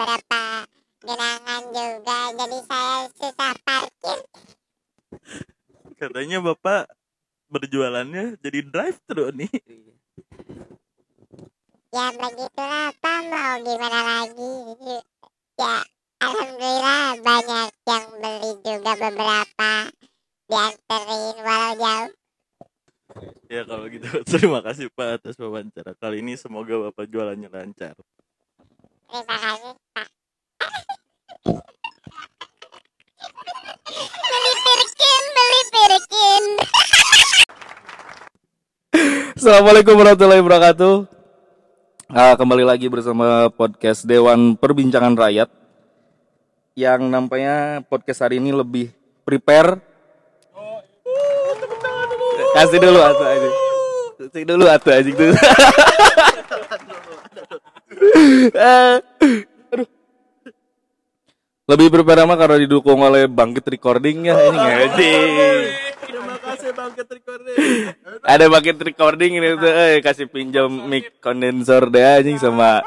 beberapa genangan juga, jadi saya susah parkir. Katanya Bapak berjualannya jadi drive thru nih. Ya begitulah Pak, mau gimana lagi. Ya, Alhamdulillah banyak yang beli juga beberapa dianterin walau jauh. Ya kalau gitu terima kasih Pak atas wawancara kali ini semoga Bapak jualannya lancar. Terima kasih Pak. beli pirkin, beli pirkin. Assalamualaikum warahmatullahi wabarakatuh. Ah, kembali lagi bersama podcast Dewan Perbincangan Rakyat yang nampaknya podcast hari ini lebih prepare. Kasih dulu atuh aja. Kasih dulu atuh aja gitu. Aduh. Lebih prepare mah karena didukung oleh Bangkit Recording ya ini ngaji. Terima kasih Bangkit Recording. ada paket recording ini tuh eh kasih pinjam mic kondensor deh anjing sama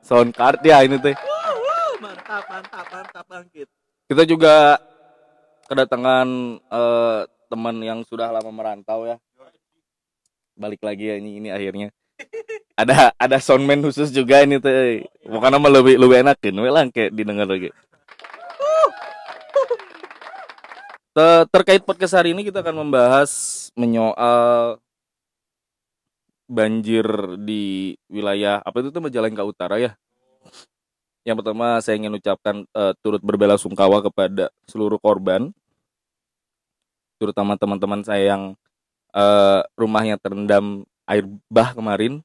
sound card ya ini tuh Mantap, mantap, mantap Bangkit. kita juga kedatangan eh, teman yang sudah lama merantau ya balik lagi ya ini ini akhirnya ada ada soundman khusus juga ini tuh eh. bukan nama lebih lebih enakin we lang kayak didengar lagi Te- terkait podcast hari ini kita akan membahas menyoal banjir di wilayah apa itu tuh Majalengka Utara ya. Yang pertama saya ingin ucapkan eh, turut berbela sungkawa kepada seluruh korban, terutama teman-teman saya yang eh, rumahnya terendam air bah kemarin.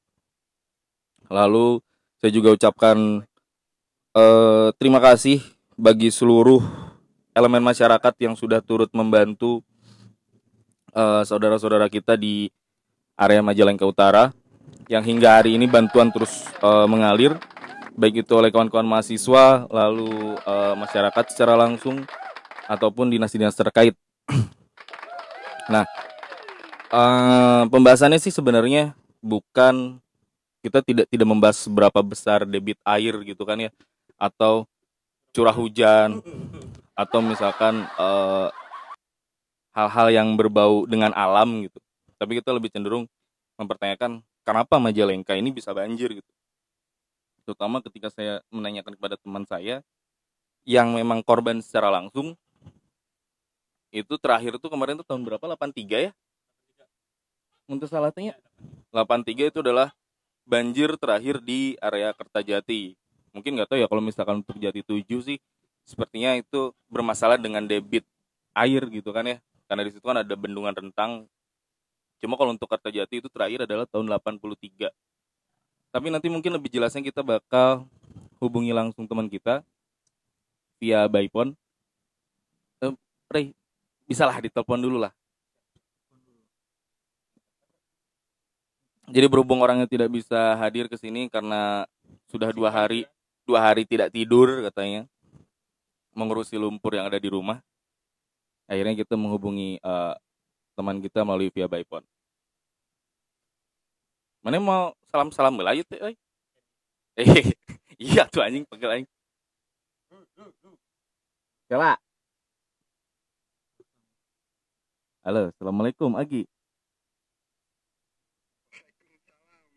Lalu saya juga ucapkan eh, terima kasih bagi seluruh elemen masyarakat yang sudah turut membantu eh, saudara-saudara kita di area Majalengka Utara yang hingga hari ini bantuan terus eh, mengalir baik itu oleh kawan-kawan mahasiswa lalu eh, masyarakat secara langsung ataupun dinas-dinas terkait. nah, eh, pembahasannya sih sebenarnya bukan kita tidak tidak membahas seberapa besar debit air gitu kan ya atau curah hujan atau misalkan eh, hal-hal yang berbau dengan alam gitu. Tapi kita lebih cenderung mempertanyakan kenapa Majalengka ini bisa banjir gitu. Terutama ketika saya menanyakan kepada teman saya yang memang korban secara langsung itu terakhir tuh kemarin tuh tahun berapa? 83 ya? Untuk salahnya 83 itu adalah banjir terakhir di area Kertajati. Mungkin nggak tahu ya kalau misalkan untuk Jati 7 sih sepertinya itu bermasalah dengan debit air gitu kan ya. Karena di situ kan ada bendungan rentang. Cuma kalau untuk Kertajati itu terakhir adalah tahun 83 tapi nanti mungkin lebih jelasnya kita bakal hubungi langsung teman kita via by phone. Eh, Rey bisa lah ditelepon dulu lah jadi berhubung orangnya tidak bisa hadir ke sini karena sudah dua hari dua hari tidak tidur katanya mengurusi lumpur yang ada di rumah akhirnya kita menghubungi eh, teman kita melalui via by phone mana mau salam salam belayut teh euy? eh iya tuh anjing panggil anjing Coba. Halo, assalamualaikum Agi.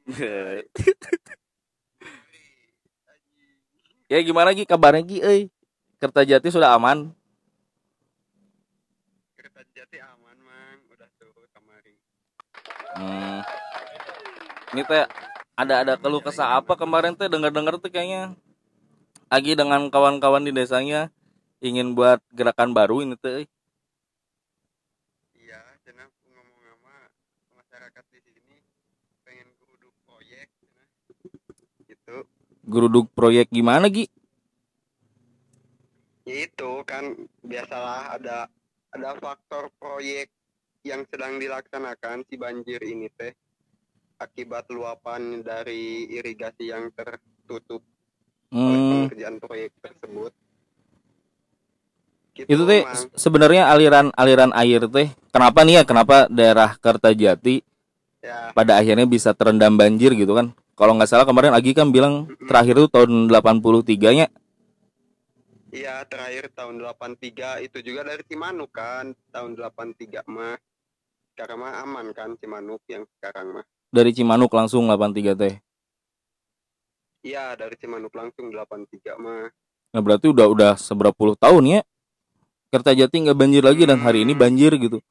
ya gimana Gi kabarnya Gi euy? Kertajati sudah aman? Kertajati aman mang, udah tuh kemarin. Hmm. Ini teh ada ada keluh kesah apa kemarin teh dengar-dengar tuh kayaknya Agi dengan kawan-kawan di desanya ingin buat gerakan baru ini teh. Geruduk proyek gimana Gi? Ya itu kan biasalah ada ada faktor proyek yang sedang dilaksanakan si banjir ini teh akibat luapan dari irigasi yang tertutup oleh Hmm, pengerjaan proyek tersebut. Gitu, itu teh sebenarnya aliran aliran air teh kenapa nih ya kenapa daerah Kertajati ya pada akhirnya bisa terendam banjir gitu kan? Kalau nggak salah kemarin Agi kan bilang terakhir itu tahun 83-nya. iya terakhir tahun 83 itu juga dari Cimanuk kan tahun 83 mah. Sekarang mah aman kan Cimanuk yang sekarang mah. Dari Cimanuk langsung 83 teh. iya dari Cimanuk langsung 83 mah. Nah berarti udah udah seberapa puluh tahun ya? Kertajati nggak banjir lagi dan hari ini banjir gitu.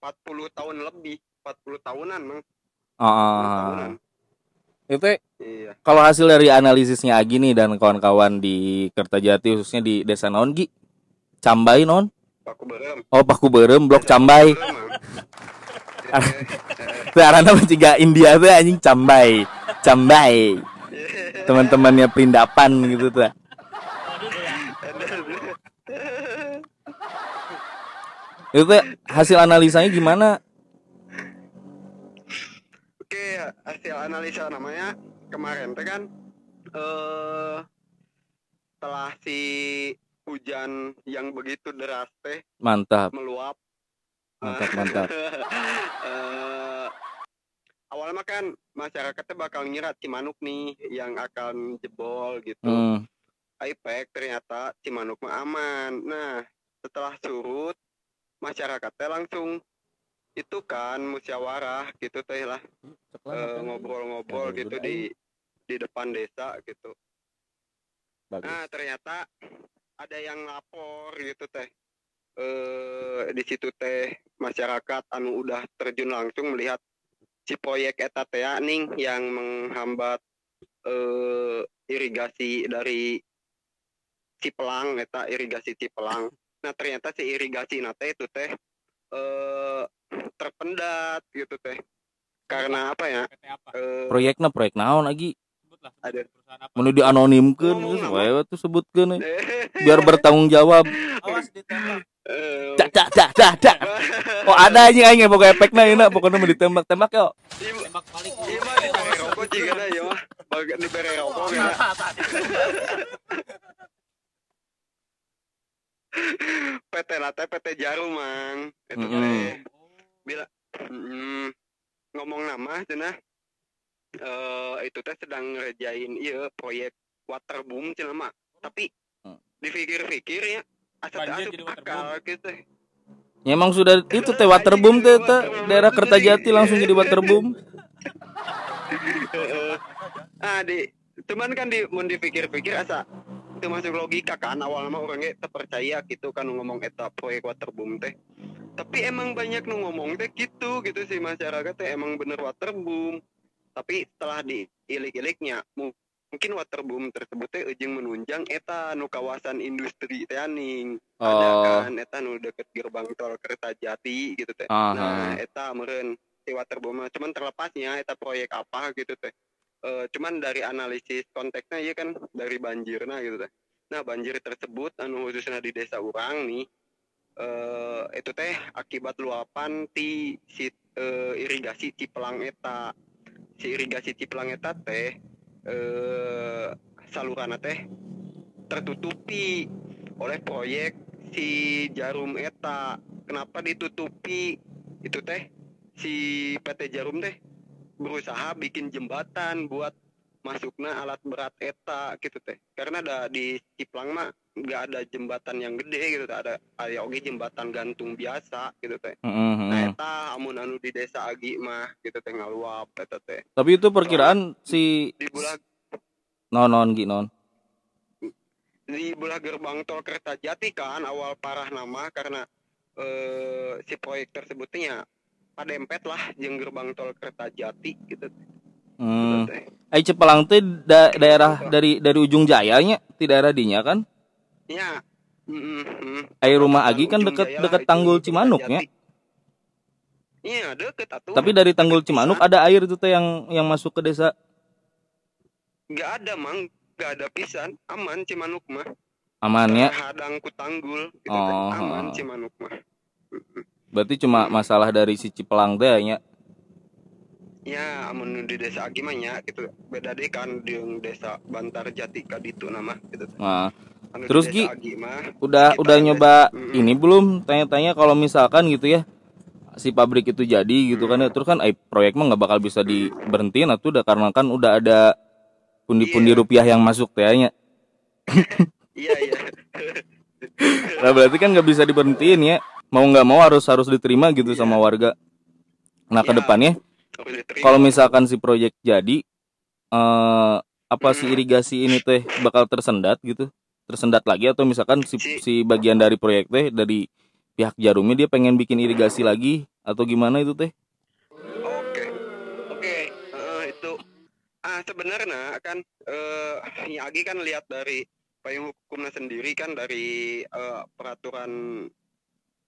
40 tahun lebih 40 tahunan mang. 40 Ah, tahunan itu iya kalau hasil dari analisisnya Agi nih dan kawan-kawan di Kertajati khususnya di Desa Naon Gi, Cambai non? Paku berem Oh Paku Berem, Blok Cambai. Karena mencegah India tuh anjing Cambai, Cambai. Teman-temannya Perindapan gitu tuh. Itu hasil analisanya gimana? Oke, hasil analisa namanya kemarin teh kan eh setelah si hujan yang begitu deras teh Mantap, meluap. mantap, mantap. Eh, awalnya kan masyarakatnya bakal ngira Cimanuk nih yang akan jebol gitu. Hmm, IPEC ternyata Cimanuk mah aman. Nah, setelah surut masyarakatnya langsung itu kan musyawarah gitu teh lah eh, ngobrol-ngobrol gitu di di depan desa gitu. Nah, ternyata ada yang lapor gitu teh. Eh di situ teh masyarakat anu udah terjun langsung melihat si proyek eta teh ning yang menghambat eh irigasi dari Cipelang eta irigasi Cipelang. Nah, ternyata si irigasi nate itu teh eh terpendat gitu teh. Karena apa ya? Eh, proyeknya proyek naon lagi? ada nama. wae we tuh sebutkeun we. biar bertanggung jawab. Eh, Dak dak dak dak dak. Oh ada aja aing pokoknya efeknya ini pokoknya mau ditembak-tembak yo. Tembak balik. Iya mah dibere rokok juga ya mah. Bagian dibere rokok ya. PT nate PT Jarum mang. Itu Mm-mm. teh. Bila mm, ngomong nama cenah eh itu teh sedang ngerjain iya proyek waterboom cenah mah. Tapi Hmm. dipikir-pikir ya asa teu asup akal gitu. Ya emang sudah itu teh waterboom teh teh daerah Kertajati langsung jadi waterboom. Heeh. ah di cuman kan di mun dipikir-pikir asa itu masuk logika kan awal mah orangnya terpercaya gitu kan ngomong eta proyek waterboom teh tapi emang banyak nu ngomong teh gitu gitu sih masyarakat teh emang bener waterboom tapi setelah di ilik-iliknya mu- mungkin waterboom tersebut teh ujung menunjang eta nu kawasan industri teh aning ada Oh. kan eta nu deket gerbang tol Kertajati gitu teh Aha. Nah, eta meren si waterboom cuman terlepasnya eta proyek apa gitu teh. Eh, cuman dari analisis konteksnya ya kan dari banjirna gitu teh. Nah, banjir tersebut anu khususnya di desa urang nih eh itu teh akibat luapan ti si eh, irigasi Cipelang eta. Si irigasi Cipelang eta teh eh saluran teh tertutupi oleh proyek si Jarum eta. Kenapa ditutupi? Itu teh si PT Jarum teh berusaha bikin jembatan buat masuknya alat berat eta gitu teh. Karena ada di Ciplang mah nggak ada jembatan yang gede gitu teh. Ada aya oge jembatan gantung biasa gitu teh. Heeh, Nah eta amun anu di desa Agi mah gitu teh ngaluap eta teh. Tapi itu perkiraan si Di bulan non non Gi non. di belah gerbang tol Kertajati kan awal parah nama karena eh, si proyek tersebutnya padempet lah jeung gerbang tol Kertajati gitu Hmm. Ai Cepelang teh da- daerah dari dari ujung jayanya, di daerah dinya kan. Ya. Mm, mm. Ai rumah Agi kan deket itu Tanggul. Cimanuk ya. Iya, deket atuh. Tapi dari Tanggul Cimanuk ada air itu teh yang yang masuk ke desa. nggak ada, Mang. gak ada pisan aman Cimanuk mah aman ya hadang ku tanggul gitu teh. Oh, aman. Cimanuk mah berarti cuma masalah dari si Cipelang teh nya ya amun di desa nya gitu. Beda deh kan di desa Bantar Jati kaditu nama gitu. Nah Anu Terus, Gi, Agi mah udah udah nyoba Mm-mm. ini belum? Tanya-tanya kalau misalkan gitu ya si pabrik itu jadi gitu kan ya. Terus kan eh, proyek mah nggak bakal bisa diberhentiin atau udah karena kan udah ada pundi-pundi Iya. rupiah yang masuk tehnya iya iya. Nah berarti kan nggak bisa diberhentiin ya. Mau nggak mau harus harus diterima gitu Iya. sama warga. Nah ke Iya. Kalau misalkan si proyek jadi eh apa si irigasi ini teh bakal tersendat gitu? Tersendat lagi atau misalkan si, Si- si bagian dari proyek teh dari pihak Jarumi dia pengen bikin irigasi lagi atau gimana itu teh? Oke, oke, eh, itu. Ah sebenarnya kan eh ya Agi kan lihat dari payung hukumnya sendiri kan dari eh, peraturan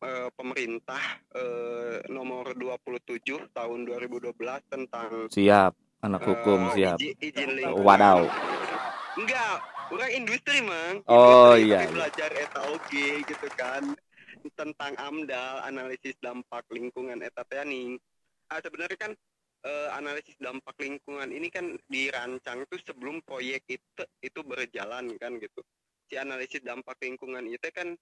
eh, pemerintah eh, nomor 27 tahun 2012 tentang siap anak eh, hukum siap izi- izin lingkungan. wadaw Enggak, orang industri mang. Oh, Industri, iya, iya. Belajar eta oge gitu kan tentang AMDAL, analisis dampak lingkungan eta teh ning. Ah sebenarnya kan eh, analisis dampak lingkungan ini kan dirancang tuh sebelum proyek itu itu berjalan kan gitu. Si analisis dampak lingkungan itu kan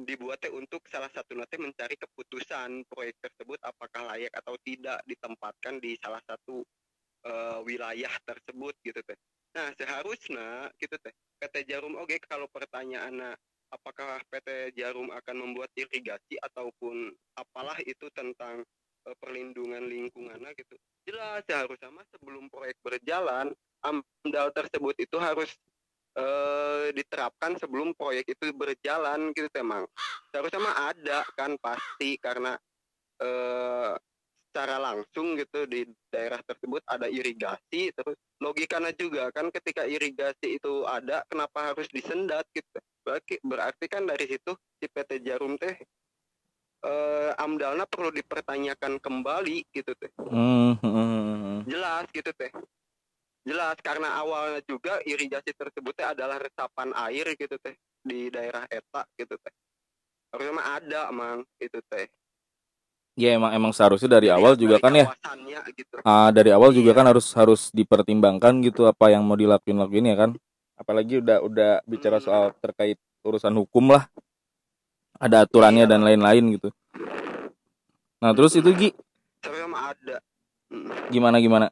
dibuatnya untuk salah satu nanti mencari keputusan proyek tersebut apakah layak atau tidak ditempatkan di salah satu eh, wilayah tersebut gitu teh. Nah, seharusnya gitu teh. PT Jarum oke kalau pertanyaannya apakah PT Jarum akan membuat irigasi ataupun apalah itu tentang eh, perlindungan lingkungannya gitu. Jelas seharusnya mah sebelum proyek berjalan, AMDAL tersebut itu harus eh, diterapkan sebelum proyek itu berjalan gitu emang. Seharusnya mah ada kan pasti karena eh secara langsung gitu di daerah tersebut ada irigasi terus logikanya juga kan ketika irigasi itu ada kenapa harus disendat gitu berarti berarti kan dari situ si PT Jarum teh eh amdalnya perlu dipertanyakan kembali gitu teh hmm, hmm. jelas gitu teh jelas karena awalnya juga irigasi tersebut teh adalah resapan air gitu teh di daerah eta gitu teh. Harusnya mah ada emang itu teh. Ya emang emang seharusnya dari Dilihat awal juga dari kan ya. gitu. Ah, dari awal juga Iya. kan harus harus dipertimbangkan gitu apa yang mau dilakuin lakuin ya kan. Apalagi udah udah bicara Hmm. soal terkait urusan hukum lah. Ada aturannya Iya. dan lain-lain gitu. Nah terus itu Gi? Seharusnya mah ada. Mm. gimana gimana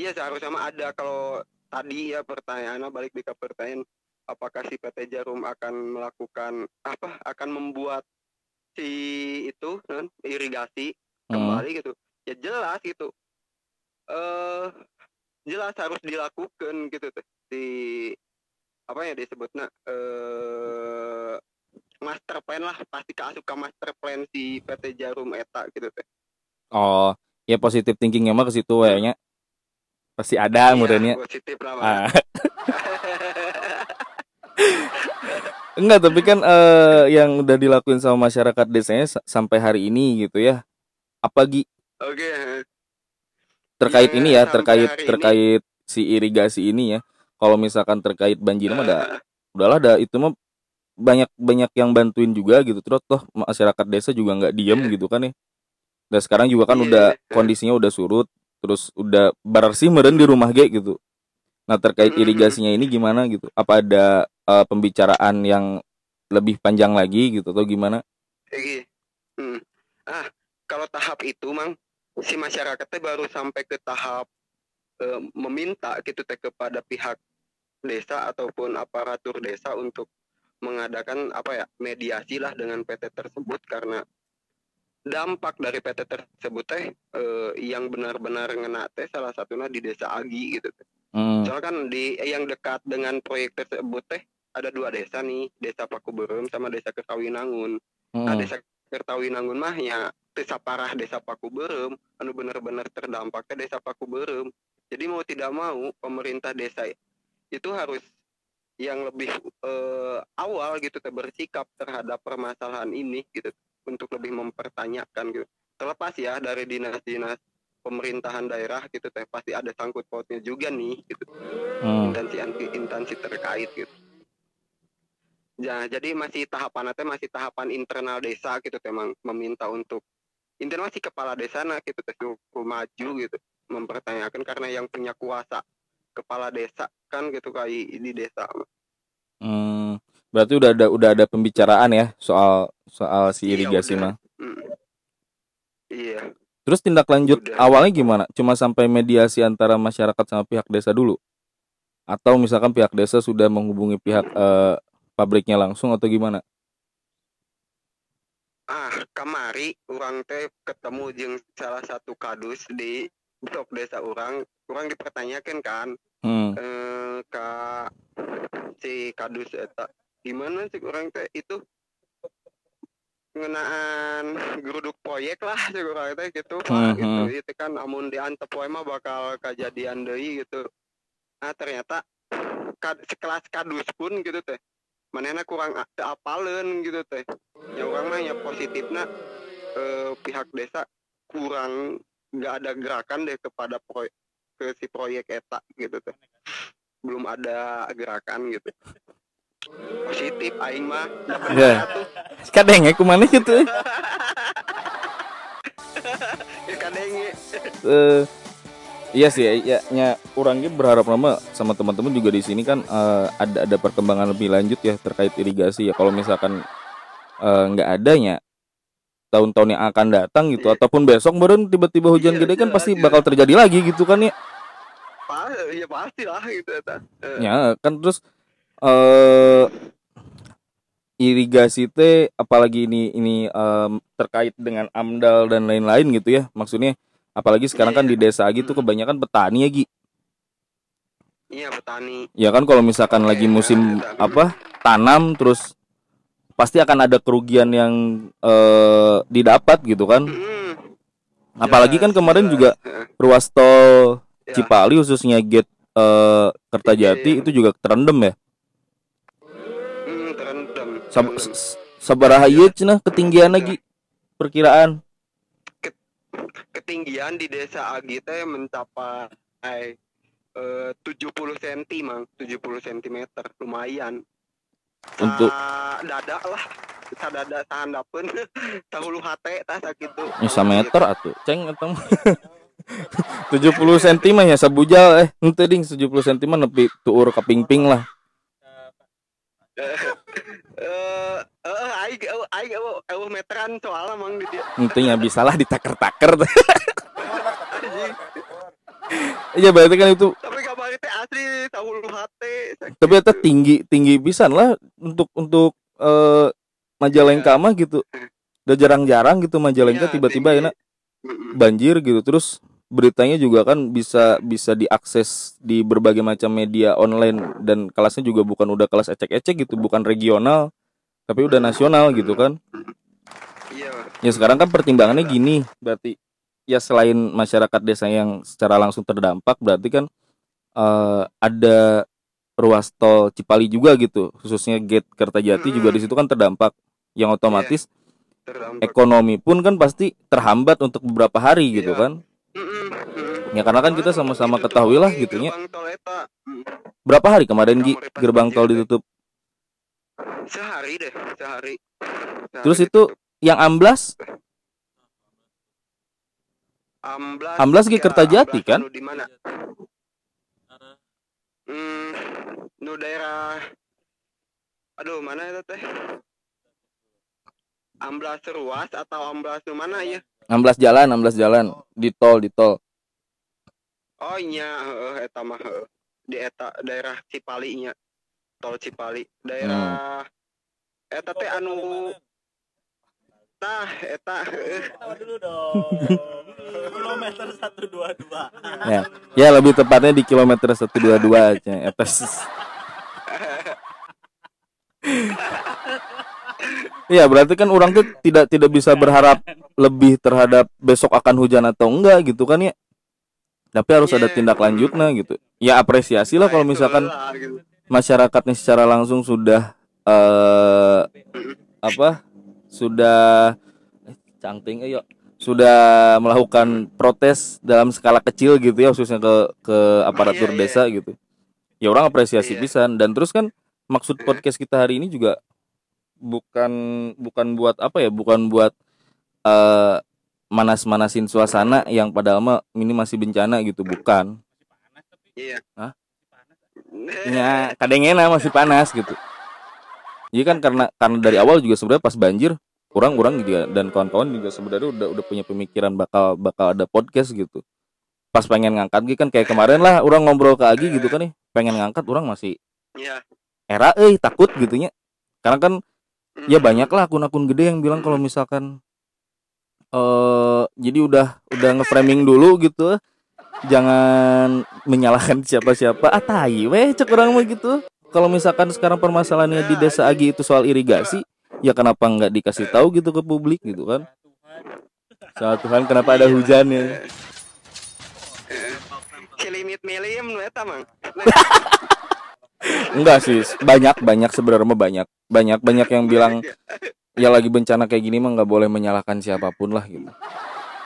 Iya seharusnya mah ada. Kalau tadi ya pertanyaannya balik di ke pertanyaan apakah si PT Jarum akan melakukan apa akan membuat si itu kan, irigasi Hmm. kembali gitu? Ya jelas gitu. Eh jelas harus dilakukan gitu teh si apa ya disebutnya eh master plan lah. Pasti keasup ke master plan si PT Jarum eta gitu teh oh ya positif thinkingnya mah ke situ kayaknya pasti ada Iya, Bang. ah. Enggak, tapi kan eh, yang udah dilakuin sama masyarakat desanya sa- sampai hari ini gitu ya. Apa Gi Oke. terkait Ya, ini ya, terkait hari ini. terkait si irigasi ini ya. Kalau misalkan terkait banjir mah ada Eh, udahlah ada itu mah banyak banyak yang bantuin juga gitu terus toh masyarakat desa juga nggak diem Iya. gitu kan ya. Dan sekarang juga kan Iya, udah iya. kondisinya udah surut, terus udah bersih meren di rumah ge gitu. Nah terkait Mm-mm. irigasinya ini gimana gitu? Apa ada eh, pembicaraan yang lebih panjang lagi gitu atau gimana? Iki. Hmm. Ah, kalau tahap itu mang si masyarakatnya baru sampai ke tahap eh, meminta gitu teh kepada pihak desa ataupun aparatur desa untuk mengadakan apa ya mediasi lah dengan PT tersebut karena dampak dari PT tersebut teh eh, yang benar-benar ngena teh salah satunya di desa Agi gitu teh. Hmm. Soalnya kan di yang dekat dengan proyek tersebut teh ada dua desa nih, desa Pakuberem sama desa Kertawinangun. Nah, Hmm. desa Kertawinangun mah ya desa parah desa Pakuberem, anu benar-benar terdampaknya desa Pakuberem. Jadi mau tidak mau pemerintah desa itu harus yang lebih eh, awal gitu teh bersikap terhadap permasalahan ini gitu untuk lebih mempertanyakan gitu. Terlepas ya dari dinas-dinas pemerintahan daerah gitu teh pasti ada sangkut pautnya juga nih gitu Hmm. instansi instansi terkait gitu. Ya, jadi masih tahapan teh masih tahapan internal desa gitu teh mang meminta untuk intinya masih kepala desa nah gitu teh maju gitu mempertanyakan karena yang punya kuasa kepala desa kan gitu kayak di desa Hmm. Berarti udah ada udah ada pembicaraan ya soal soal si Iya, irigasi udah. mah. Mm. Iya. Terus tindak lanjut Udah. awalnya gimana? Cuma sampai mediasi antara masyarakat sama pihak desa dulu? Atau misalkan pihak desa sudah menghubungi pihak eh, pabriknya langsung atau gimana? Ah, kamari orang teh ketemu jeung salah satu kadus di blok desa orang, orang dipertanyakan kan Hmm. eh ka si kadus eta gimana sih orang teh? Itu ngenaan geruduk proyek lah sih orang teh gitu pak Hmm, gitu. hmm. itu kan amun diantep poe mah bakal kejadian deui gitu. Nah ternyata kad, sekelas kadus pun gitu teh. Manehna kurang a- teu apaleun gitu teh. Ya orang mah ya positifnya eh, pihak desa kurang nggak ada gerakan deh kepada proyek ke si proyek eta gitu teh. Belum ada gerakan gitu positif aing mah Ya. Kadang ya ke mana gitu? ya kadenge Eh, iya sih, ya, ya orangnya berharap nama sama teman-teman juga di sini kan eh, ada ada perkembangan lebih lanjut ya terkait irigasi ya. Kalau misalkan eh, nggak adanya tahun-tahun yang akan datang gitu ataupun besok baru tiba-tiba hujan Iya, gede kan jelas, pasti jelas. bakal terjadi lagi gitu kan ya. pa ya pasti lah gitu Eh, Ya kan terus eh irigasi teh apalagi ini ini em, terkait dengan AMDAL dan lain-lain gitu ya. Maksudnya apalagi sekarang kan di desa Agi tuh kebanyakan petani ya Gi. iya petani Ya kan kalau misalkan lagi musim apa tanam terus pasti akan ada kerugian yang eh, didapat gitu kan. Mm, Apalagi kan kemarin juga ruas tol Ya. Cipali khususnya gate eh, Kertajati Iya. itu juga terendam ya. Mm, terendam Sab terendam. s- sabaraha ieu cenah ketinggian lagi perkiraan. ketinggian di desa Agi teh mencapai eh, 70 cm mang 70 cm lumayan Untuk- Sa dada lah sadada sahandapeun tahulu hate tah sakitu Ya meter atuh. Ceng eta mah. 70 cm ya sabujal eh henteu ding 70 cm nepi tuur ka pingping lah. Eh eh aing eh, aing eueuh eueuh meteran soalnya mang di dia Henteu nya bisalah ditaker-taker. Iya berarti kan itu tapi kabar teh asli tahulu hate tapi eta tinggi tinggi pisan lah untuk untuk eh Majalengka mah gitu. Udah jarang-jarang gitu Majalengka Iya, tiba-tiba tinggi. enak banjir gitu terus beritanya juga kan bisa bisa diakses di berbagai macam media online dan kelasnya juga bukan udah kelas ecek-ecek gitu bukan regional tapi udah nasional gitu kan. Iya ya sekarang kan pertimbangannya gini berarti ya selain masyarakat desa yang secara langsung terdampak berarti kan eh, ada ruas tol Cipali juga gitu khususnya gate Kertajati juga di situ kan terdampak yang otomatis terdampak. ekonomi pun kan pasti terhambat untuk beberapa hari gitu Iya. kan Mm. Ya karena kan kita sama-sama ketahui lah gitu. Mm. Berapa hari kemarin Gi gerbang tol ditutup? Sehari deh, sehari. Sehari Terus itu ditutup. yang amblas Amblas. Amblas ge ya, Kertajati, kan? di mana? Hmm, nu daerah Aduh, mana itu teh? Amblas ruas atau amblas nu mana ya? Amblas jalan, amblas jalan di tol di tol. Oh iya, heeh eta mah. Di eta daerah Cipali nya. Tol Cipali. Daerah eta teh anu Tah, eta heeh. Tahu dulu dong. Kilometer 122. Ya. Ya lebih tepatnya di kilometer 122 nya. Eta Iya berarti kan orang tuh tidak tidak bisa berharap lebih terhadap besok akan hujan atau enggak gitu kan ya. Tapi harus ada Iya. tindak lanjutnya gitu. Ya apresiasi lah kalau Nah, itu misalkan lah, gitu. masyarakatnya secara langsung sudah eh apa sudah eh, cangting ayo sudah melakukan protes dalam skala kecil gitu ya khususnya ke ke aparatur Iya, iya. desa gitu ya orang apresiasi Iya. pisan dan terus kan maksud podcast kita hari ini juga bukan bukan buat apa ya bukan buat eh manas-manasin suasana yang padahal mah ini masih bencana gitu bukan Iya. Hah? ya kadangnya masih panas gitu jadi kan karena karena dari awal juga sebenarnya pas banjir orang-orang juga dan kawan-kawan juga sebenarnya udah udah punya pemikiran bakal bakal ada podcast gitu pas pengen ngangkat gitu kan kayak kemarin lah orang ngobrol ke Agi gitu kan nih pengen ngangkat orang masih Iya. era eh takut gitunya karena kan ya banyak lah akun-akun gede yang bilang kalau misalkan eh jadi udah udah nge-framing dulu gitu jangan menyalahkan siapa-siapa. Ah tai weh cek orang mah gitu. Kalau misalkan sekarang permasalahannya di desa Agi itu soal irigasi ya kenapa nggak dikasih tahu gitu ke publik gitu kan? Soal Tuhan kenapa ada hujan ya? Cilimit milium nu eta mang. enggak sih banyak banyak sebenarnya banyak. Banyak banyak yang bilang ya lagi bencana kayak gini mah nggak boleh menyalahkan siapa pun lah gitu.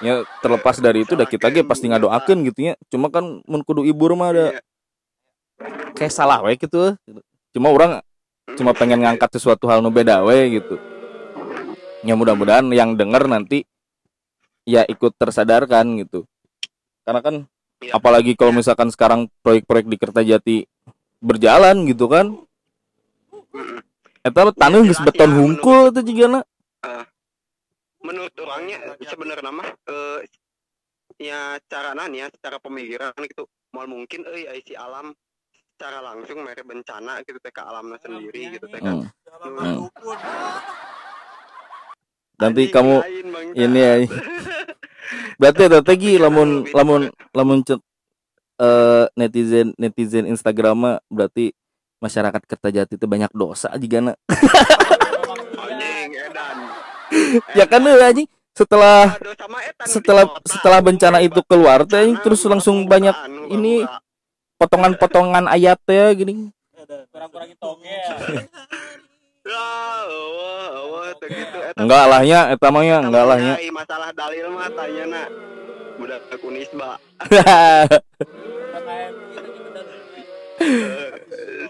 Ya terlepas dari itu udah kita ge pasti ngadoakeun gitu ya. Cuma kan mun kudu ibur mah ada Iya. kayak salah we gitu. Cuma orang cuma pengen ngangkat sesuatu hal nu beda we gitu. Ya mudah-mudahan yang denger nanti ya ikut tersadarkan gitu. Karena kan Iya. apalagi kalau misalkan sekarang proyek-proyek di Kertajati berjalan gitu kan. Eta tanah geus jelas beton ya, hungkul itu juga Menurut orangnya sebenarnya mah eh, ya nih ya secara pemikiran gitu. Mal mungkin euy aya si alam secara langsung mere bencana gitu teh ke alamnya sendiri gitu teh kan. Hmm. Hmm. nanti kamu ini ya berarti ada tegi lamun lamun lamun eh netizen netizen Instagram mah berarti masyarakat Kertajati itu banyak dosa juga na anjing edan. ya kan eh, anjing. Setelah setelah setelah bencana itu keluar teh terus langsung banyak ini muka-muka. potongan-potongan ayat ya gini. Kurang-kurangin Enggak lahnya eta mah ya enggak lahnya masalah dalil mah tanya nak budak Unisba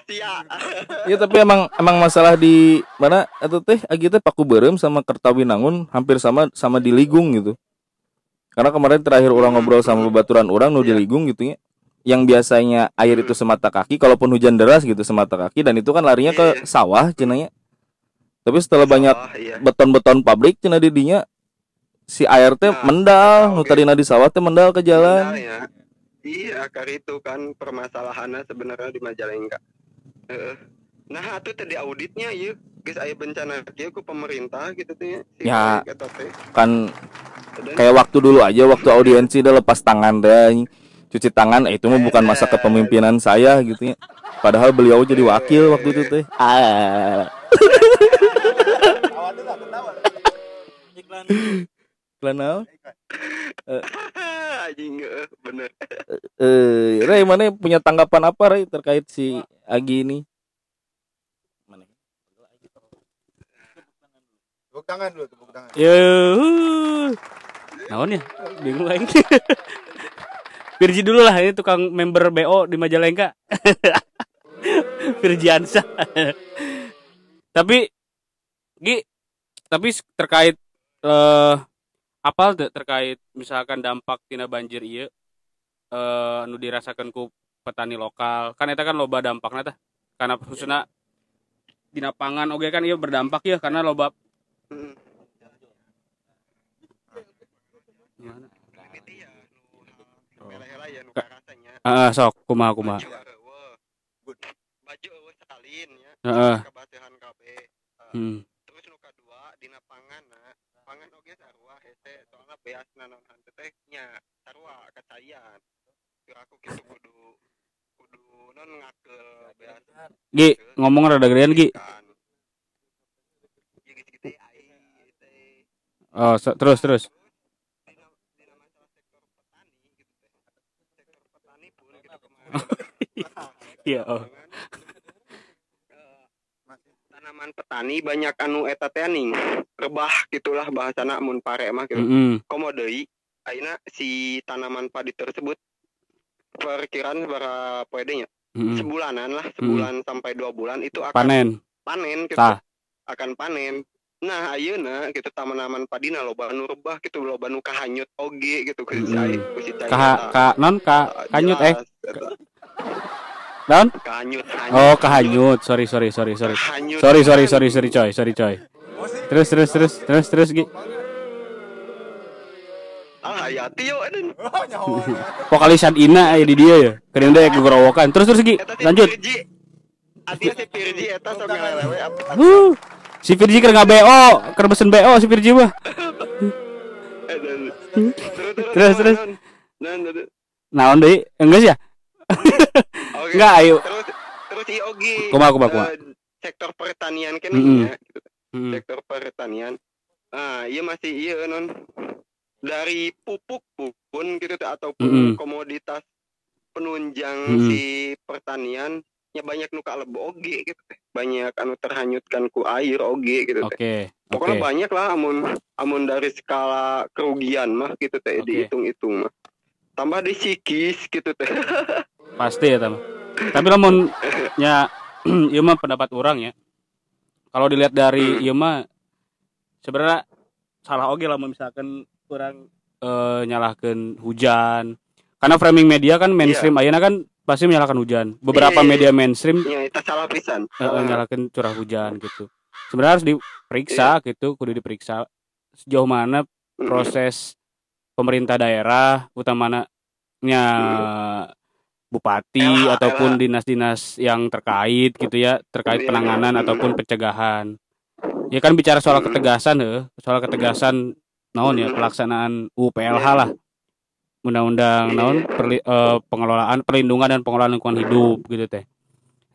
sia. Ya tapi emang emang masalah di mana atau teh agi teh paku berem sama Kertawinangun hampir sama sama di Ligung gitu. Karena kemarin terakhir orang ngobrol sama bebaturan orang nu di Iya. Ligung gitu ya. Yang biasanya air itu semata kaki kalaupun hujan deras gitu semata kaki dan itu kan larinya ke Iya. sawah cenanya tapi setelah banyak iya. beton-beton pabrik cina didinya si air teh Nah, mendal nu oke. tadina di sawah teh mendal ke jalan Benar ya. Iya, akar itu kan permasalahannya sebenarnya di Majalengka. Heeh. Nah, itu tadi auditnya iya, guys aya bencana kieu ku pemerintah gitu tuh ya. Si Ya. kan Dan- kayak waktu dulu aja waktu audiensi udah lepas tangan deh cuci tangan eh, itu mah bukan masa kepemimpinan saya gitu ya padahal beliau jadi wakil waktu itu teh ah iklan iklan naon? anjing heeh, bener. eh Ray mana punya tanggapan apa Ray terkait si Agi ini Mana? Tepuk tangan dulu, tepuk tangan. Yo. Naon ya? Bingung lagi. Virji dulu lah ini tukang member BO di Majalengka. Virjiansa. tapi Gi, tapi terkait eh apal teu terkait misalkan dampak tina banjir ieu eh nu dirasakan ku petani lokal. Kan eta kan loba dampakna tah. Karena khususnya dina pangan oge kan ieu berdampak ya karena loba. Gimana? Itu karasanya. Ah, sok kumaha kumaha. Baju eueuh. Salin ya. Heeh. Kabeh. Hmm. terus nu kadua dina panganna pangan oge sarua beasna naon hanteu teh nya sarua kacayan Keur aku kitu kudu kudu non ngakel beas Gi, ngomong rada gedean Gi. kan gitu ya, teh. Oh, so- terus terus. dina dina masalah sektor petani gitu teh sektor petani pun gitu kemarin Iya, oh. Tanaman petani banyak anu eta teh ning rebah gitulah bahasana mun pare mah gitu. Heeh. Komo deui ayeuna si tanaman padi tersebut perkiraan berapa poe deui nya? Heeh. Sebulanan lah, sebulan sampai dua bulan itu akan Panen. panen gitu. Tah. Akan panen. Nah, ayeuna gitu tanaman padina loba anu rebah gitu, loba anu kahanyut oge gitu ku si cai, ku si cai Ka ka non ka Ah, kanyut eh. Naon? Kahanyut, hanyut. Oh, kahanyut. Sorry, sorry, sorry, sorry. Kahanyut. Sorry, sorry, sorry, sorry, coy. Sorry, coy. Terus, terus, terus, terus, terus, Gi. Ah, aden. Oh, nyawa. Vokalisan Ina aya di dia ya. Kedeung deui gegorowokan. Terus, terus, Gi. Lanjut. Si eta sok apa. Si Virji keur BO, keur besen BO si Virji mah. Terus, terus. Naon deui? Enggak sih ya? Enggak, ayo. Terus terus si Ogi. Kumaha, kumaha, kumaha? eh, sektor pertanian kan Mm-mm. ya, gitu. Heeh. sektor pertanian. Ah, iya masih iya non dari pupuk pun gitu ataupun Mm-mm. komoditas penunjang Mm-mm. si pertanian ya banyak nuka lebo oge gitu. Banyak anu terhanyutkan ku air oge gitu teh. Oke. Pokoknya Oke. banyak lah amun amun dari skala kerugian mah gitu teh Oke. dihitung-hitung mah. Tambah di sikis gitu teh. Pasti ya, Tam. Tapi lamun nya ieu mah pendapat orang ya. Kalau dilihat dari ieu mah sebenarnya salah oge lamun misalkan kurang eh, nyalahkeun hujan. Karena framing media kan mainstream ayeuna kan pasti menyalahkan hujan. Beberapa Iya, iya, media mainstream Ya itu salah pisan. eh, nyalakan curah hujan gitu. Sebenarnya harus diperiksa gitu, kudu diperiksa sejauh mana Mm. proses pemerintah daerah, utamanya bupati Elah, ataupun dinas-dinas yang terkait gitu ya, terkait Iya. penanganan Mm. ataupun pencegahan. Ya kan bicara soal ketegasan heh, soal ketegasan naon ya pelaksanaan UPLH Iya. lah. Undang-undang Iya. naon perli- eh, pengelolaan perlindungan dan pengelolaan lingkungan hidup gitu teh.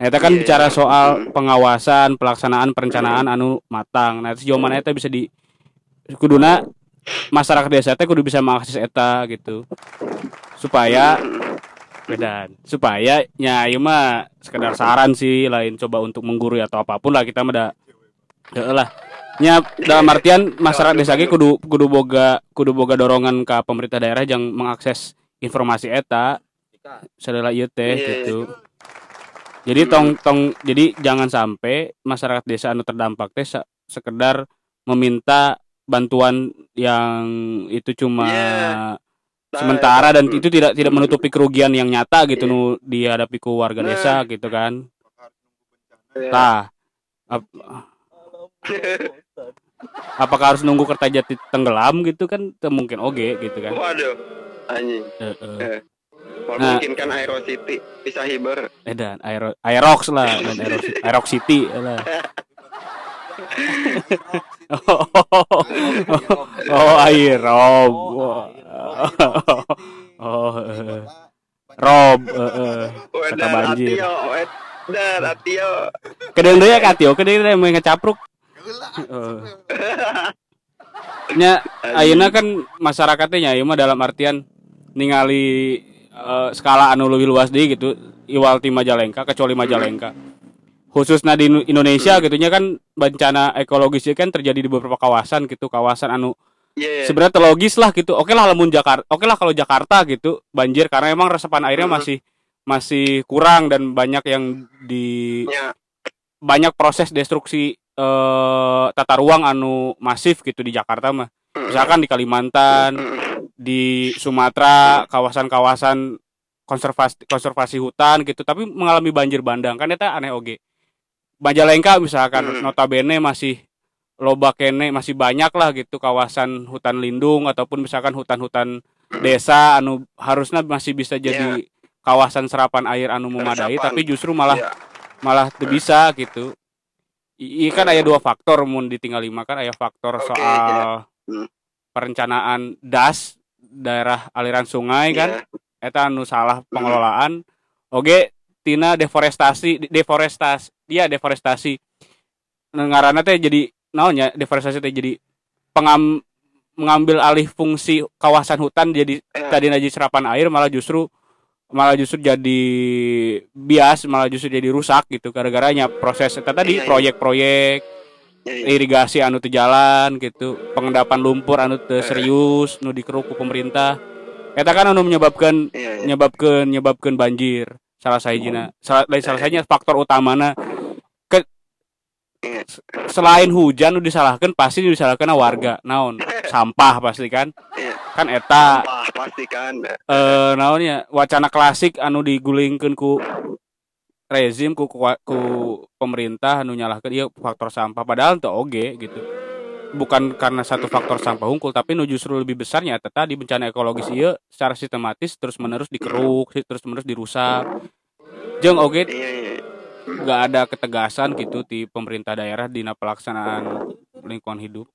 Nah, itu kan Iya. bicara soal Mm. pengawasan, pelaksanaan, perencanaan anu matang. Nah, sejauh mana eta bisa di kuduna masyarakat desa teh kudu bisa mengakses eta gitu. Supaya bedan, supaya nya ieu mah sekedar saran sih lain coba untuk menggurui atau apa pun lah kita mah lah. Nya dalam artian masyarakat desa ge kudu kudu boga kudu boga dorongan ke pemerintah daerah yang mengakses informasi eta sadala ieu teh Iya. gitu. Jadi tong tong jadi jangan sampai masyarakat desa anu terdampak teh sekedar meminta bantuan yang itu cuma Iya. sementara dan itu tidak tidak menutupi kerugian yang nyata gitu Iya. nu dihadapi ku warga Nah. desa gitu kan. Tah. ap- apakah harus nunggu kertajati tenggelam gitu kan mungkin oge gitu kan. Waduh. Anjing. Heeh. Kalau Nah. mungkin kan Aero City bisa hiber. Edan Aero Aerox lah dan Aerox Aerox City lah. oh, oh. Oh, heeh. Rob, heeh. Wadah, Kata banjir. Atio, wadah, Atio. Kedeung deui ya Katio, kedeung deui mau ngecapruk. Nya ayeuna kan masyarakatnya nya ieu mah dalam artian ningali eh, skala anu leuwih luas deui gitu iwal ti Majalengka kecuali Majalengka. Khususnya di Indonesia gitu nya kan bencana ekologis ieu kan terjadi di beberapa kawasan gitu, kawasan anu Iya. sebenarnya terlogis lah gitu. Oke lah lamun Jakarta, oke lah kalau Jakarta gitu banjir karena emang resepan airnya Mhm. masih masih kurang dan banyak yang di Ya. banyak proses destruksi eh, tata ruang anu masif gitu di Jakarta mah. Misalkan di Kalimantan, di Sumatera, kawasan-kawasan konservasi konservasi hutan gitu, tapi mengalami banjir bandang kan eta aneh oge. Majalengka misalkan Hmm. notabene masih loba kene masih banyak lah gitu kawasan hutan lindung ataupun misalkan hutan-hutan desa anu harusnya masih bisa jadi kawasan serapan air anu memadai Resapan. tapi justru malah Iya. malah tuh bisa gitu. I, i- kan ada dua faktor mun ditinggal lima kan ada faktor Oke, soal iya. Hmm. perencanaan das daerah aliran sungai kan Iya. eta anu salah pengelolaan oge tina deforestasi deforestasi dia deforestasi ngaranna teh jadi naonnya deforestasi teh jadi pengam mengambil alih fungsi kawasan hutan jadi Ya. tadi jadi serapan air malah justru malah justru jadi bias malah justru jadi rusak gitu gara-garanya proses eta tadi Iya, iya. proyek-proyek Ya, ya. irigasi anu teu jalan gitu pengendapan lumpur anu teu serius nu dikeruk ku pemerintah eta kan anu menyebabkan Iya, iya. nyebabkan nyebabkan banjir salah sahijina salah lain salah sahinya faktor utamana Iya. Selain hujan nu disalahkan pasti disalahkan warga. Naon? Sampah pasti kan? Iya. kan eta. Sampah pasti kan. eh naon ya? Wacana klasik anu digulingkeun ku rezim ku, ku, ku pemerintah anu nyalahkeun ieu faktor sampah. Padahal teu oge gitu. Bukan karena satu faktor sampah hungkul tapi nu justru lebih besarnya eta tadi bencana ekologis. Ieu secara sistematis terus menerus dikeruk terus menerus dirusak. Jeung oge Iya, iya. Nggak ada ketegasan gitu di pemerintah daerah di pelaksanaan lingkungan hidup.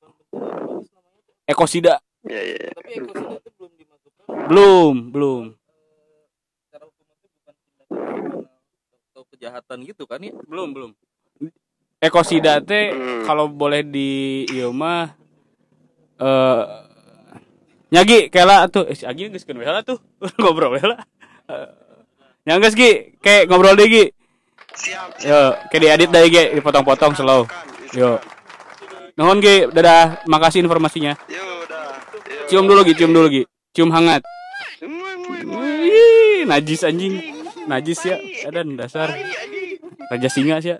Ekosida. Iya, iya. iya. tapi ekosida itu belum dimasukkan? Belum belum. Secara hukum itu bukan tindakan atau kejahatan gitu kan ya? Belum belum. Ekosida teh Hmm. kalau boleh di ieu mah eh nyagi kela tuh. Eh, si Agi geus tuh. Ngobrol lah. Eh, nyangges Gi. Kayak ngobrol deh Gi Siap. yo kayak diedit deh Gi. Dipotong-potong slow. Yo. nuhun Gi. Dadah. Makasih informasinya. Yo, udah. Yo. cium dulu Gi. Cium dulu Gi. Cium hangat. Wih, najis anjing. Najis ya. Ada dasar. Raja singa sih ya.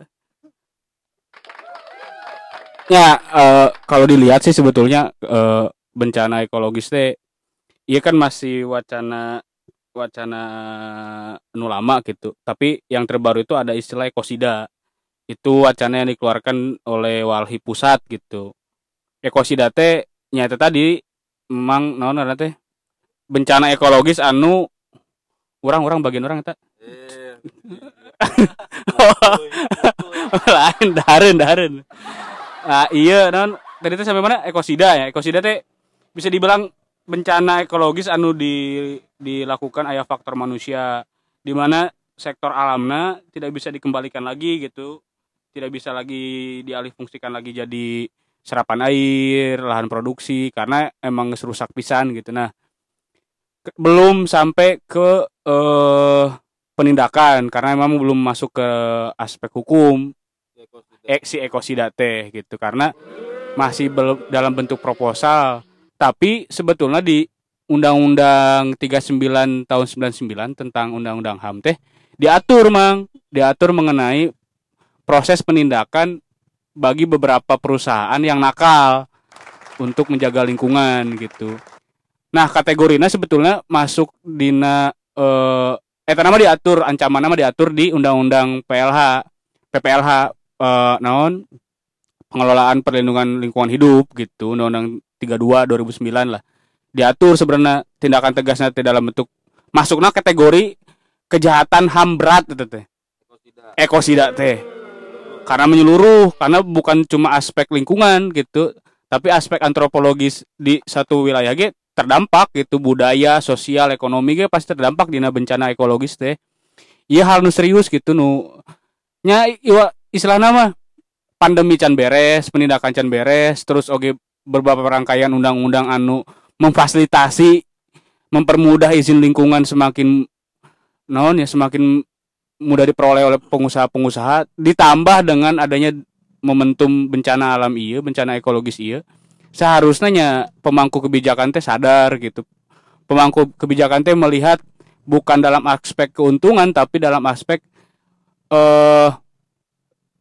Ya eh, kalau dilihat sih sebetulnya eh, bencana ekologis teh iya kan masih wacana wacana anu lama gitu. Tapi yang terbaru itu ada istilah ekosida. Itu wacana yang dikeluarkan oleh walhi pusat gitu. Ekosida teh nyata tadi memang naon ngaranna teh? Bencana ekologis anu orang-orang bagian orang eta. Eh lain daren daren. Nah, iya non tadi teh sampai mana? Ekosida ya. Ekosida teh bisa dibilang bencana ekologis anu di dilakukan ayah faktor manusia di mana sektor alamna tidak bisa dikembalikan lagi gitu tidak bisa lagi dialih fungsikan lagi jadi serapan air lahan produksi karena emang rusak pisan gitu. Nah ke- belum sampai ke eh penindakan karena memang belum masuk ke aspek hukum. E- si ekosida teh gitu karena masih belum dalam bentuk proposal. Tapi sebetulnya di Undang-Undang 39 tahun 99 tentang Undang-Undang HAM teh diatur mang. Diatur mengenai proses penindakan bagi beberapa perusahaan yang nakal untuk menjaga lingkungan gitu. Nah, kategorinya sebetulnya masuk dina eh eta nama diatur ancaman nama diatur di Undang-Undang PLH PPLH eh, naon? Pengelolaan perlindungan lingkungan hidup gitu. Undang-Undang 32 2009 lah diatur sebenarnya tindakan tegasnya dalam bentuk masuknya kategori kejahatan HAM berat itu teh. Ekosida. Teh. Karena menyeluruh karena bukan cuma aspek lingkungan gitu tapi aspek antropologis di satu wilayah ge terdampak gitu. Budaya sosial ekonomi ge pasti terdampak dina bencana ekologis teh. Iya hal nu serius gitu nu. Nya iwa istilah nama pandemi can beres penindakan can beres terus oke beberapa rangkaian undang-undang anu memfasilitasi mempermudah izin lingkungan semakin naon ya semakin mudah diperoleh oleh pengusaha-pengusaha ditambah dengan adanya momentum bencana alam iya bencana ekologis iya seharusnya nya pemangku kebijakan teh sadar gitu. Pemangku kebijakan teh melihat bukan dalam aspek keuntungan tapi dalam aspek eh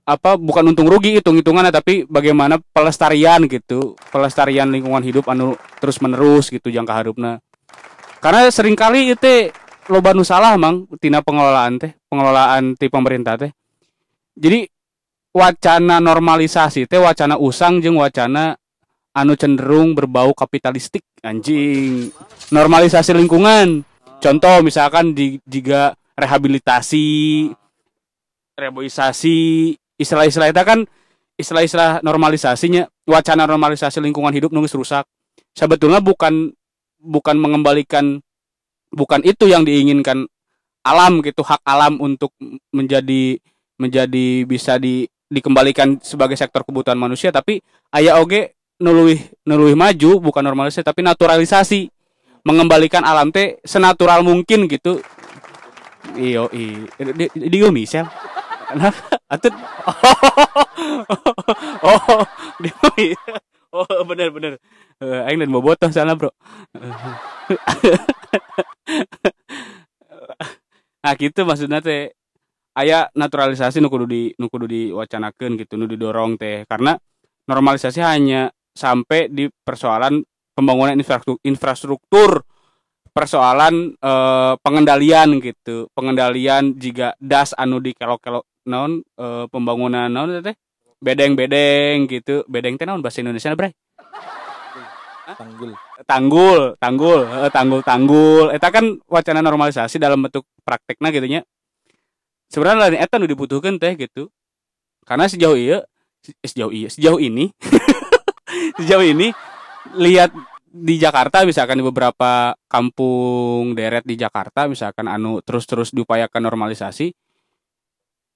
apa bukan untung rugi hitung hitungannya tapi bagaimana pelestarian gitu. Pelestarian lingkungan hidup anu terus menerus gitu jangka harupna. Karena sering kali itu loba nu salah mang tina pengelolaan teh pengelolaan ti pemerintah teh. Jadi wacana normalisasi teh wacana usang jeung wacana anu cenderung berbau kapitalistik anjing. Normalisasi lingkungan. Contoh misalkan di jika rehabilitasi reboisasi istilah-istilah itu kan istilah-istilah normalisasinya wacana normalisasi lingkungan hidup nunggu rusak. Sebetulnya bukan bukan mengembalikan bukan itu yang diinginkan alam gitu hak alam untuk menjadi menjadi bisa di dikembalikan sebagai sektor kebutuhan manusia tapi aya oge nuluih nuluih maju bukan normalisasi tapi naturalisasi. Mengembalikan alam teh senatural mungkin gitu. Iyo i di, di, di Misel nah atut. Oh. Di oh bener bener. Eh, aing dan bobotoh bro. Nah gitu maksudnya teh. Aya naturalisasi nu di nu kudu diwacanakeun gitu nu didorong teh. Karena normalisasi hanya sampai di persoalan pembangunan infrastruktur, infrastruktur. Persoalan eh, pengendalian gitu. Pengendalian jika das anu di kelok-kelok non eh, pembangunan non teh? Bedeng-bedeng gitu. Bedeng teh naon bahasa Indonesia bre? Tanggul. tanggul tanggul eh, tanggul tanggul eta kan wacana normalisasi dalam bentuk praktekna gitu nya. Sebenarnya lain eta nu dibutuhkan teh gitu. Karena sejauh iya se- sejauh iya sejauh ini sejauh ini lihat di Jakarta misalkan di beberapa kampung deret di Jakarta misalkan anu terus-terus diupayakan normalisasi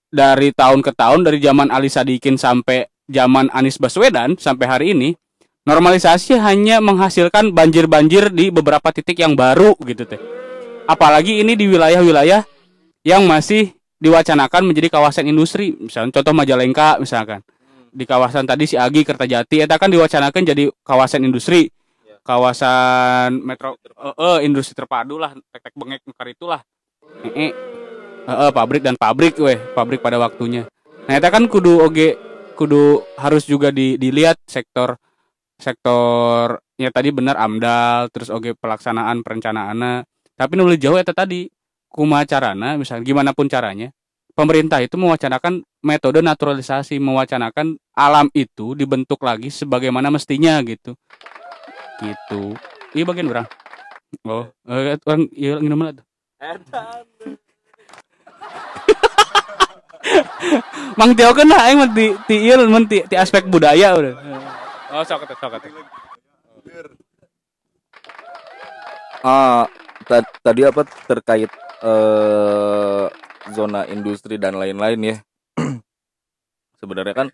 dari tahun ke tahun dari zaman Ali Sadikin sampai zaman Anies Baswedan sampai hari ini normalisasi hanya menghasilkan banjir-banjir di beberapa titik yang baru gitu teh. Apalagi ini di wilayah-wilayah yang masih diwacanakan menjadi kawasan industri, misalnya contoh Majalengka misalkan. Di kawasan tadi si Agi Kertajati eta kan diwacanakan jadi kawasan industri. Kawasan metro eh, eh, industri terpadu lah, tek-tek bengek itulah. Heeh. Pabrik dan pabrik weh, pabrik pada waktunya. Nah, eta kan kudu oge kudu harus juga di, dilihat sektor sektor ya tadi benar AMDAL terus oke pelaksanaan perencanaan tapi nulis jauh eta tadi kumaha carana misalnya gimana pun caranya pemerintah itu mewacanakan metode naturalisasi mewacanakan alam itu dibentuk lagi sebagaimana mestinya gitu. Gitu. Iya bagian orang oh eh, orang iya nomor tuh Mang Tio kan lah ti ti ieu mun ti, ti aspek budaya udah. Oh, sok atuh, sok atuh. Ah, ta- tadi apa terkait eh zona industri dan lain-lain ya. Sebenarnya kan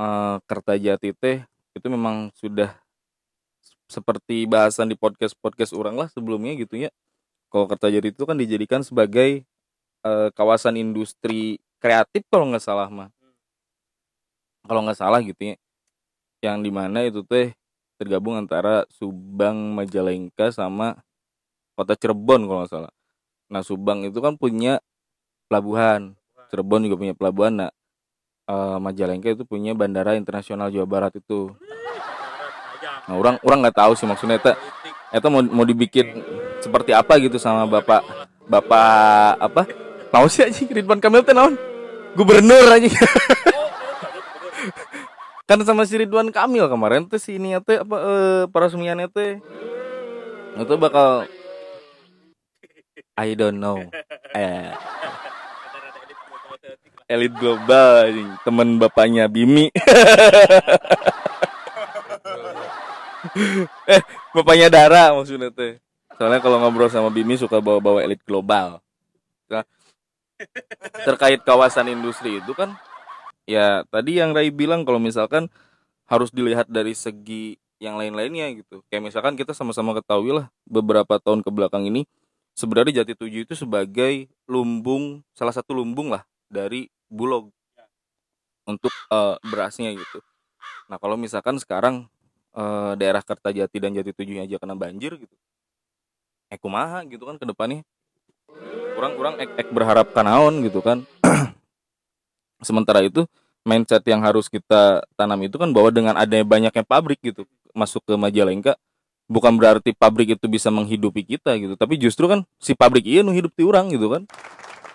eh Kertajati teh itu memang sudah seperti bahasan di podcast-podcast orang lah sebelumnya gitu ya. Kalau Kertajati itu kan dijadikan sebagai eh, kawasan industri kreatif kalau nggak salah mah. Kalau nggak salah gitu ya. Yang di mana itu teh tergabung antara Subang, Majalengka sama kota Cirebon kalau nggak salah. Nah Subang itu kan punya pelabuhan, Cirebon juga punya pelabuhan. Nah eh, Majalengka itu punya bandara internasional Jawa Barat itu. Nah orang orang nggak tahu sih maksudnya itu itu mau mau dibikin seperti apa gitu sama bapak bapak apa? Tahu sih aja Ridwan Kamil teh naon? Gubernur aja. kan sama si Ridwan Kamil kemarin tuh si ini teh apa eh, peresmiannya teh itu bakal I don't know eh elit global anjing. temen bapaknya Bimi eh bapaknya Dara maksudnya teh soalnya kalau ngobrol sama Bimi suka bawa-bawa elit global nah, terkait kawasan industri itu kan ya tadi yang Rai bilang kalau misalkan harus dilihat dari segi yang lain-lainnya gitu. Kayak misalkan kita sama-sama ketahui lah beberapa tahun ke belakang ini sebenarnya Jati Tujuh itu sebagai lumbung salah satu lumbung lah dari Bulog untuk eh, berasnya gitu. Nah kalau misalkan sekarang eh, daerah Kertajati dan Jati Tujuhnya aja kena banjir gitu eh kumaha gitu kan ke depannya kurang-kurang ek, ek berharap kanaon gitu kan. Sementara itu mindset yang harus kita tanam itu kan bahwa dengan adanya banyaknya pabrik gitu masuk ke Majalengka bukan berarti pabrik itu bisa menghidupi kita gitu. Tapi justru kan si pabrik iya nu hidup di orang gitu kan.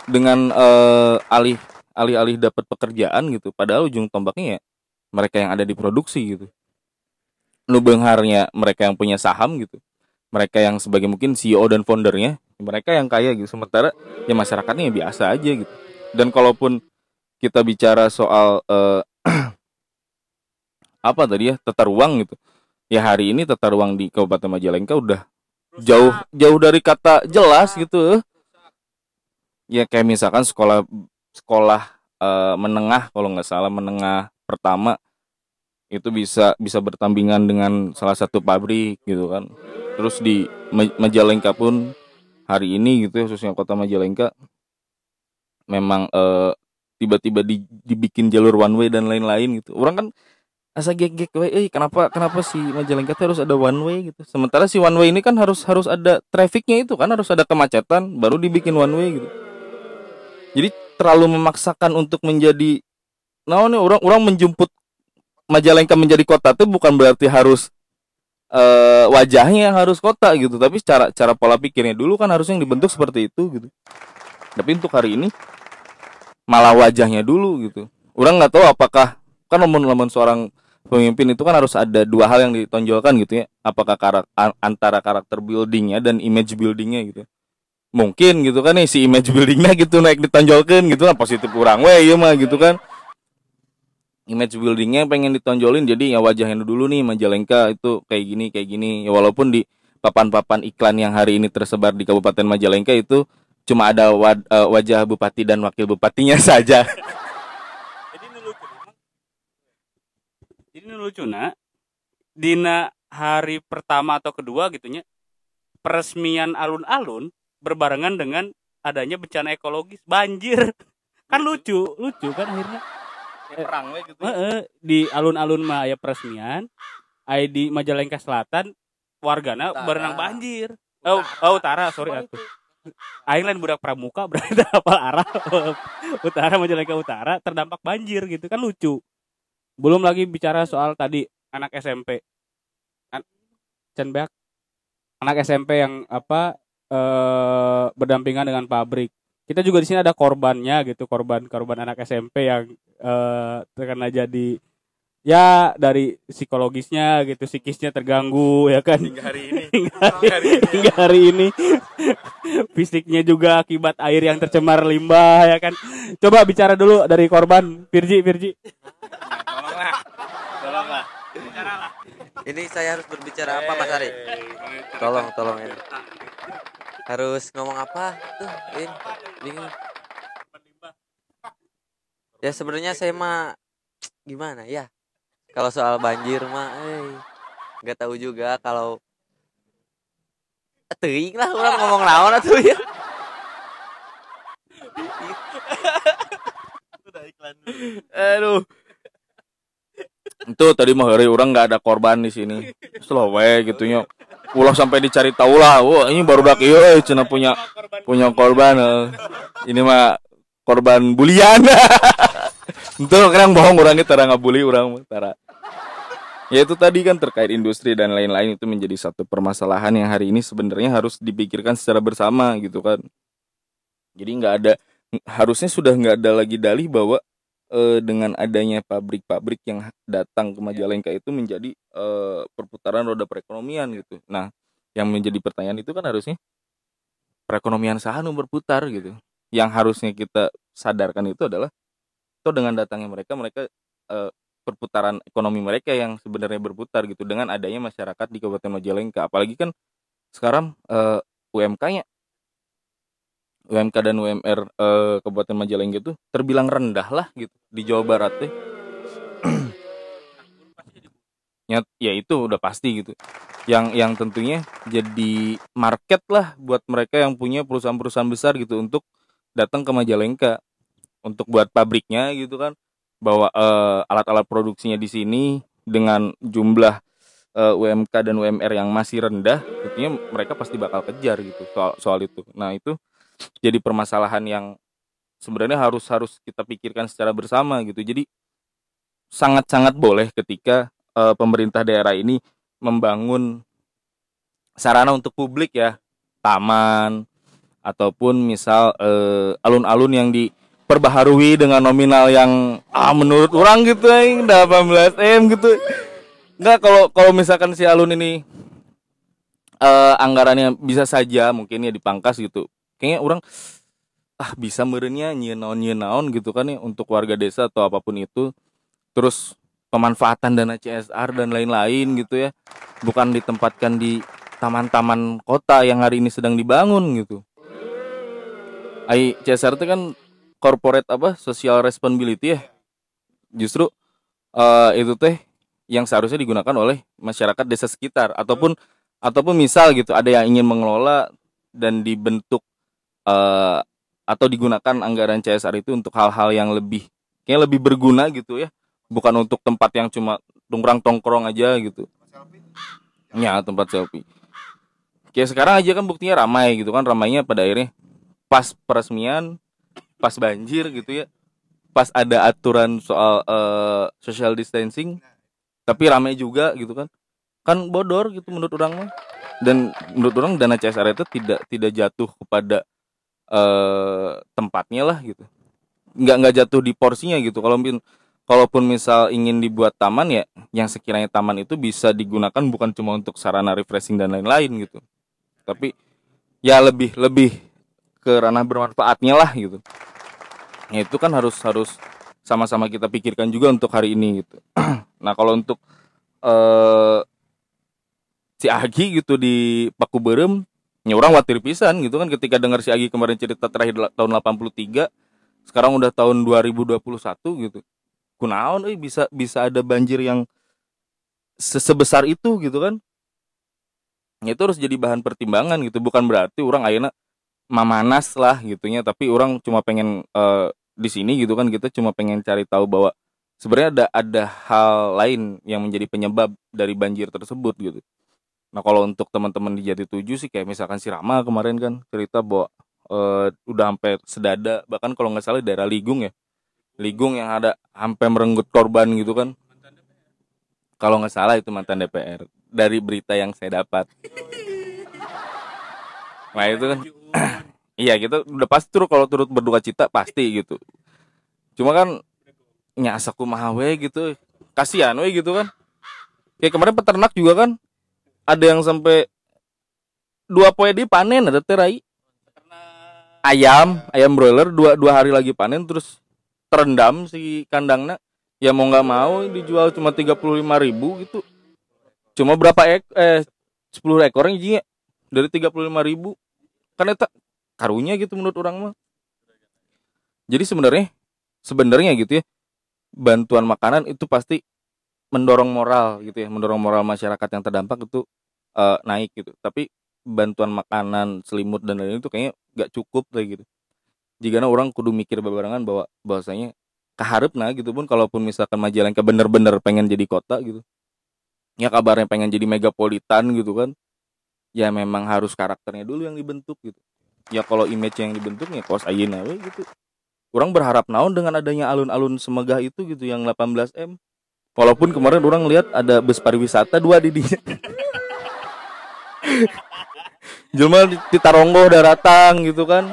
Dengan eh, alih alih-alih dapat pekerjaan gitu padahal ujung tombaknya ya mereka yang ada di produksi gitu. Nu mereka yang punya saham gitu. Mereka yang sebagai mungkin CEO dan foundernya mereka yang kaya gitu. Sementara ya masyarakatnya ya biasa aja gitu. Dan kalaupun kita bicara soal eh, apa tadi ya tata ruang gitu. Ya hari ini tata ruang di Kabupaten Majalengka udah jauh jauh dari kata jelas gitu. Ya kayak misalkan sekolah sekolah eh, menengah kalau nggak salah menengah pertama itu bisa bisa bertambingan dengan salah satu pabrik gitu kan. Terus di Ma- Majalengka pun hari ini gitu ya, khususnya kota Majalengka memang eh, tiba-tiba di- dibikin jalur one way dan lain-lain gitu. Orang kan asa gek-gek we, eh kenapa kenapa si Majalengka tuh harus ada one way? gitu. Sementara si one way ini kan harus harus ada trafficnya itu kan harus ada kemacetan baru dibikin one way gitu. Jadi terlalu memaksakan untuk menjadi nah ini orang orang menjemput Majalengka menjadi kota itu bukan berarti harus eh, wajahnya yang harus kota gitu. Tapi cara cara pola pikirnya dulu kan harusnya yang dibentuk seperti itu gitu. Tapi untuk hari ini malah wajahnya dulu gitu. Orang nggak tahu apakah kan lamun-lamun seorang pemimpin itu kan harus ada dua hal yang ditonjolkan gitu ya. Apakah karak- an- antara karakter buildingnya dan image buildingnya gitu mungkin gitu kan nih si image buildingnya gitu naik ditonjolkan gitu kan. Positif kurang weh ya mah gitu kan image buildingnya pengen ditonjolin jadi ya wajahnya dulu nih Majalengka itu kayak gini kayak gini. Ya walaupun di papan-papan iklan yang hari ini tersebar di Kabupaten Majalengka itu cuma ada wad- eh, wajah bupati dan wakil bupatinya saja. Jadi nu lucu jadi nu lucu dina hari pertama atau kedua gitunya peresmian alun-alun berbarengan dengan adanya bencana ekologis. Banjir. Kan lucu lucu kan akhirnya perang we gitu Heeh, di alun-alun mah aya peresmian aya di Majalengka Selatan wargana Utara. berenang banjir. Oh, oh utara sorry atuh. aing lain budak pramuka berarti hafal arah utara Majalengka Utara terdampak banjir gitu kan lucu. Belum lagi bicara soal tadi anak SMP An- Can Beak. Anak SMP yang apa eh berdampingan dengan pabrik kita juga di sini ada korbannya gitu korban korban anak SMP yang eh terkena jadi ya dari psikologisnya gitu psikisnya terganggu ya kan? Hingga hari ini. Hingga hari, hingga hari ini. Fisiknya juga akibat air yang tercemar limbah ya kan? Coba bicara dulu dari korban. Virji Virji Ini saya harus berbicara apa Mas Ari? Tolong, tolong ini. Harus ngomong apa? Tuh, ini bingung. Ya sebenarnya saya mah gimana ya? Kalau soal banjir mah, eh nggak tahu juga kalau teuing lah orang ngomong naon atuh ya. udah iklan dulu aduh itu tadi mah hari orang nggak ada korban di sini. Slow we gitu nya ulah sampai dicari tahu lah. Wah ini baru dak iya eh, cina punya punya korban eh. ini mah korban bulian. Itu kadang bohong orangnya tara ngabuli orang tara. Ya itu tadi kan terkait industri dan lain-lain itu menjadi satu permasalahan yang hari ini sebenarnya harus dipikirkan secara bersama gitu kan. Jadi nggak ada harusnya sudah nggak ada lagi dalih bahwa eh, dengan adanya pabrik-pabrik yang datang ke Majalengka itu menjadi eh, perputaran roda perekonomian gitu. Nah, yang menjadi pertanyaan itu kan harusnya perekonomian sah nu berputar gitu. Yang harusnya kita sadarkan itu adalah itu dengan datangnya mereka mereka eh, perputaran ekonomi mereka yang sebenarnya berputar gitu dengan adanya masyarakat di Kabupaten Majalengka. Apalagi kan sekarang eh, UMK-nya UMK dan UMR eh, Kabupaten Majalengka itu terbilang rendah lah gitu di Jawa Barat teh. ya, ya itu udah pasti gitu. Yang yang tentunya jadi market lah buat mereka yang punya perusahaan-perusahaan besar gitu untuk datang ke Majalengka untuk buat pabriknya gitu kan. Bahwa eh, alat-alat produksinya di sini dengan jumlah eh, UMK dan UMR yang masih rendah, tentunya mereka pasti bakal kejar gitu soal soal itu. Nah, itu jadi permasalahan yang sebenarnya harus harus kita pikirkan secara bersama gitu. Jadi sangat-sangat boleh ketika eh, pemerintah daerah ini membangun sarana untuk publik ya, taman ataupun misal eh, alun-alun yang diperbaharui dengan nominal yang ah menurut orang gitu yang 18 m gitu. Enggak kalau kalau misalkan si alun ini eh, anggarannya bisa saja mungkin ya dipangkas gitu kayaknya orang ah bisa merenya nyenaon nyenaon gitu kan ya untuk warga desa atau apa pun itu. Terus pemanfaatan dana CSR dan lain-lain gitu ya bukan ditempatkan di taman-taman kota yang hari ini sedang dibangun gitu. Ai CSR itu kan corporate apa social responsibility ya. Justru eh, itu teh yang seharusnya digunakan oleh masyarakat desa sekitar ataupun ataupun misal gitu ada yang ingin mengelola dan dibentuk eh, atau digunakan anggaran CSR itu untuk hal-hal yang lebih kayak lebih berguna gitu ya. Bukan untuk tempat yang cuma tongkrong tongkrong aja gitu. Ya tempat selfie. Kayak sekarang aja kan buktinya ramai gitu kan ramainya pada akhirnya pas peresmian pas banjir gitu ya. Pas ada aturan soal eh, social distancing tapi ramai juga gitu kan. Kan bodor gitu menurut orang mah. Dan menurut orang dana CSR itu tidak tidak jatuh kepada eh tempatnya lah gitu. Nggak nggak jatuh di porsinya gitu. Kalau kalaupun misal ingin dibuat taman ya yang sekiranya taman itu bisa digunakan bukan cuma untuk sarana refreshing dan lain-lain gitu. Tapi ya lebih lebih ke ranah bermanfaatnya lah gitu. Ya itu kan harus harus sama-sama kita pikirkan juga untuk hari ini gitu. Nah kalau untuk eh si Agi gitu di Paku Berem ya orang khawatir pisan gitu kan ketika dengar si Agi kemarin cerita terakhir tahun 83 sekarang udah tahun 2021 gitu. Kunaon euy bisa bisa ada banjir yang se- sebesar itu gitu kan? Ya itu harus jadi bahan pertimbangan gitu bukan berarti orang ayeuna mamanas lah gitunya tapi orang cuma pengen eh, di sini gitu kan kita cuma pengen cari tahu bahwa sebenarnya ada ada hal lain yang menjadi penyebab dari banjir tersebut gitu Nah kalau untuk teman-teman di Jati Tujuh sih kayak misalkan si Rama kemarin kan cerita bahwa eh, udah sampai sedada bahkan kalau nggak salah daerah Ligung ya. Ligung yang ada sampai merenggut korban gitu kan. Kalau nggak salah itu mantan DPR dari berita yang saya dapat. Nah itu kan. Iya kita udah pasti tuh kalau turut berduka cita pasti gitu. Cuma kan nyasa kumaha we gitu. Kasihan we gitu kan. Kayak kemarin peternak juga kan ada yang sampai dua poe di panen ada terai ayam ayam broiler dua dua hari lagi panen terus terendam si kandangnya. Ya mau nggak mau dijual cuma tiga puluh lima ribu gitu. Cuma berapa ek eh sepuluh ekor yang dari tiga puluh lima ribu. Kan eta karunya gitu menurut orang mah. Jadi sebenarnya sebenarnya gitu ya bantuan makanan itu pasti mendorong moral gitu ya mendorong moral masyarakat yang terdampak itu eh, naik gitu. Tapi bantuan makanan selimut dan lain-lain itu kayaknya nggak cukup kayak gitu. Jika orang kudu mikir bebarengan bahwa bahwasanya keharap nah gitu pun kalaupun misalkan Majalengka bener-bener pengen jadi kota gitu. Ya kabarnya pengen jadi megapolitan gitu kan. Ya memang harus karakternya dulu yang dibentuk gitu. Ya kalau image yang dibentuknya kos ayeuna we gitu. Orang berharap naon dengan adanya alun-alun semegah itu gitu yang 18 m. Walaupun kemarin orang lihat ada bus pariwisata dua di dinya jelma di, Taronggo udah datang gitu kan.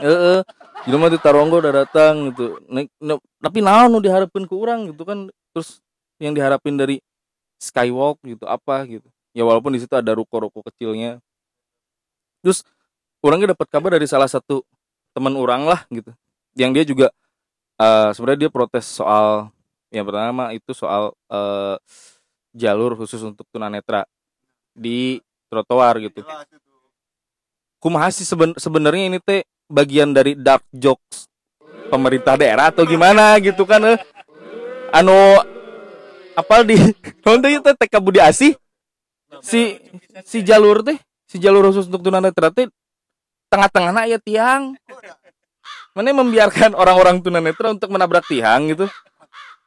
Heeh. jelma di Taronggo udah datang gitu. Tapi naon nu diharapin ke orang gitu kan. Terus yang diharapin dari skywalk gitu apa gitu. Ya walaupun di situ ada ruko-ruko kecilnya. Terus orangnya dapat kabar dari salah satu teman orang lah gitu. Yang dia juga eh, sebenarnya dia protes soal yang pertama itu soal eh, jalur khusus untuk tunanetra di trotoar gitu. Kumaha sih seben- sebenarnya ini teh bagian dari dark jokes pemerintah daerah atau gimana gitu kan eh. anu apa di nanti itu TK Budi Asih? Si si jalur teh si jalur khusus untuk tunanetra teh tengah-tengahnya ya tiang. Mana membiarkan orang-orang tunanetra untuk menabrak tiang gitu?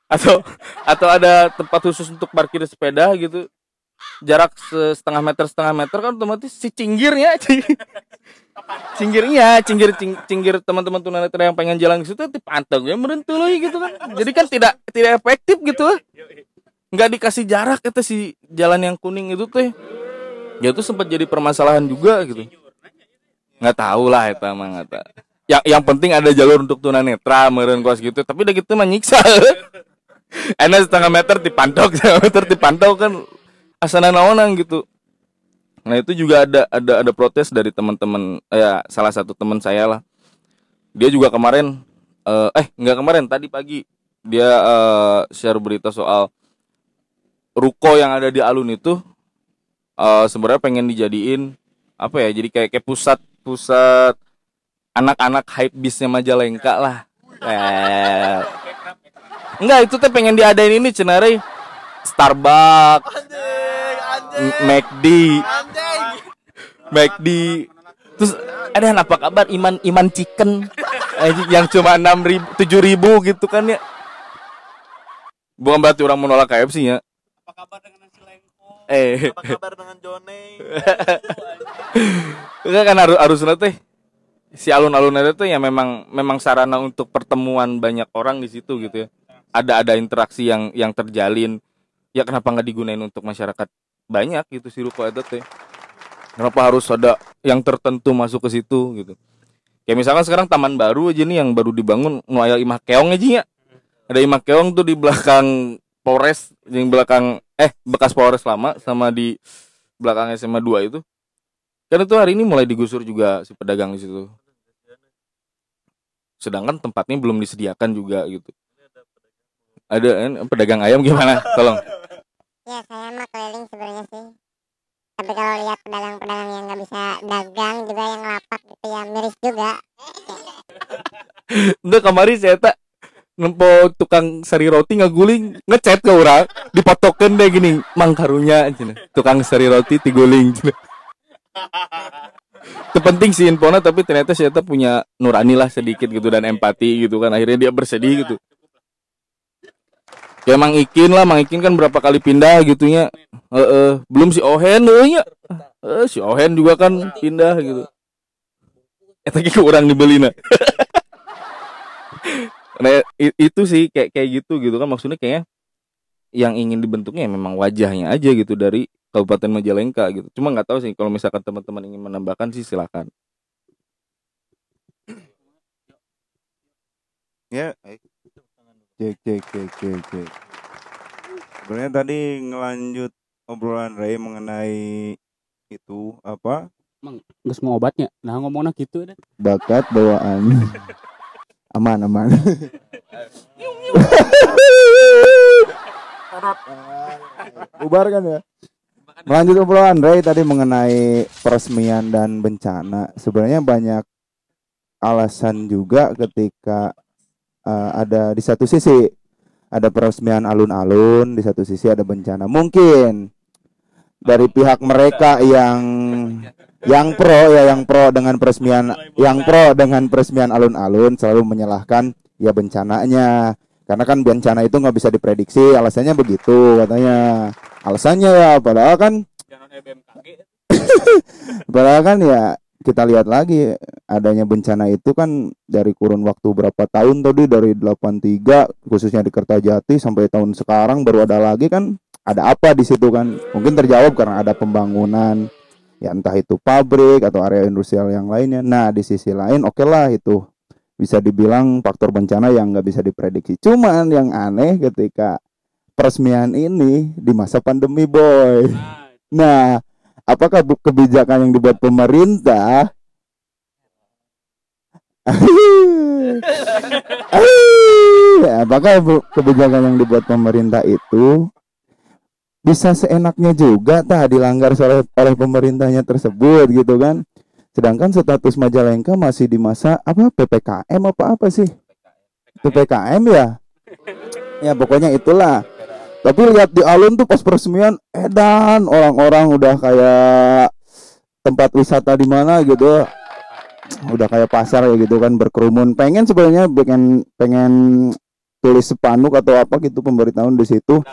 Atau atau ada tempat khusus untuk parkir sepeda gitu jarak se- setengah meter setengah meter kan otomatis si cinggirnya cing- cinggirnya cinggir cing- cinggir teman-teman tunanetra yang pengen jalan ke situ dipantau ya merentului gitu kan. Jadi kan tidak tidak efektif gitu. Nggak dikasih jarak itu si jalan yang kuning itu teh ya itu sempat jadi permasalahan juga gitu. Nggak tahu lah itu mah nggak tahu. yang yang penting ada jalur untuk tunanetra meren kos gitu. Tapi udah gitu mah nyiksa. Enak setengah meter dipantau setengah meter dipantau kan asana naonan gitu. Nah itu juga ada ada ada protes dari teman-teman ya salah satu teman saya lah. Dia juga kemarin eh, eh nggak kemarin tadi pagi. Dia eh, share berita soal ruko yang ada di alun itu eh, sebenarnya pengen dijadiin apa ya jadi kayak kayak pusat pusat anak-anak hype bisnya Majalengka lah. Eh. Enggak itu teh pengen diadain ini cenare. Starbucks McD McD terus ada apa kabar Iman Iman Chicken Anjing, yang cuma enam ribu tujuh ribu gitu kan ya bukan berarti orang menolak KFC ya Apa kabar dengan nasi lengko? eh Apa kabar dengan Jone? Enggak kan harus harusnya teh si alun-alun itu tuh ya memang memang sarana untuk pertemuan banyak orang di situ gitu ya. Ada ada interaksi yang yang terjalin. Ya kenapa nggak digunain untuk masyarakat banyak gitu si ruko itu teh. Kenapa harus ada yang tertentu masuk ke situ gitu. Kayak misalkan sekarang taman baru aja nih yang baru dibangun nu aya imah keong aja ya. Ada imah keong tuh di belakang Polres, yang belakang eh bekas Polres lama sama di belakang SMA 2 itu. Kan itu hari ini mulai digusur juga si pedagang di situ. Sedangkan tempatnya belum disediakan juga gitu. Ada kan pedagang ayam gimana? Tolong. Ya saya mah keliling sebenarnya sih. Tapi kalau lihat pedagang-pedagang yang nggak bisa dagang juga yang lapak gitu ya miris juga. Udah kemarin saya tak nempo tukang sari roti ngaguling ngechat ke orang dipotokeun deh gini mang karunya cenah. tukang sari roti tiguling cenah. Terpenting sih infona tapi ternyata saya tak punya nurani lah sedikit gitu dan empati gitu kan akhirnya dia bersedih gitu. Ya Mang Ikin lah, Mang Ikin kan berapa kali pindah gitunya. Heeh, belum si Ohen nya. Eh, si Ohen juga kan pindah gitu. Eta ge kurang dibelina. nah, i- itu sih kayak kayak gitu gitu kan maksudnya kayaknya yang ingin dibentuknya ya memang wajahnya aja gitu dari Kabupaten Majalengka gitu. Cuma nggak tahu sih kalau misalkan teman-teman ingin menambahkan sih silakan. Ya, eh. Cek cek cek cek cek. Sebenarnya tadi ngelanjut obrolan Ray mengenai itu apa Nggak semua obatnya. Nah ngomongnya gitu deh. bakat bawaan aman aman bubar kan ya melanjut obrolan Ray tadi mengenai peresmian dan bencana sebenarnya banyak alasan juga ketika eh, ada di satu sisi ada peresmian alun-alun di satu sisi ada bencana. Mungkin dari pihak mereka yang yang pro ya yang pro dengan peresmian yang pro dengan peresmian alun-alun selalu menyalahkan ya bencananya. Karena kan bencana itu nggak bisa diprediksi alasannya begitu katanya. Alasannya ya padahal kan padahal kan ya kita lihat lagi adanya bencana itu kan dari kurun waktu berapa tahun tadi dari 83 khususnya di Kertajati sampai tahun sekarang baru ada lagi kan ada apa di situ kan mungkin terjawab karena ada pembangunan ya entah itu pabrik atau area industrial yang lainnya. Nah di sisi lain oke lah itu bisa dibilang faktor bencana yang nggak bisa diprediksi. Cuman yang aneh ketika peresmian ini di masa pandemi boy. Nah apakah kebijakan yang dibuat pemerintah? Apakah kebijakan yang dibuat pemerintah itu bisa seenaknya juga tak dilanggar oleh oleh pemerintahnya tersebut gitu kan? Sedangkan status Majalengka masih di masa apa PPKM apa apa sih? PPKM ya? Ya pokoknya itulah tapi lihat di alun tuh pas peresmian edan. Orang-orang udah kayak tempat wisata di mana gitu. Udah kayak pasar ya gitu kan berkerumun. Pengen sebenarnya pengen pengen tulis spanduk atau apa gitu pemberitahuan di situ.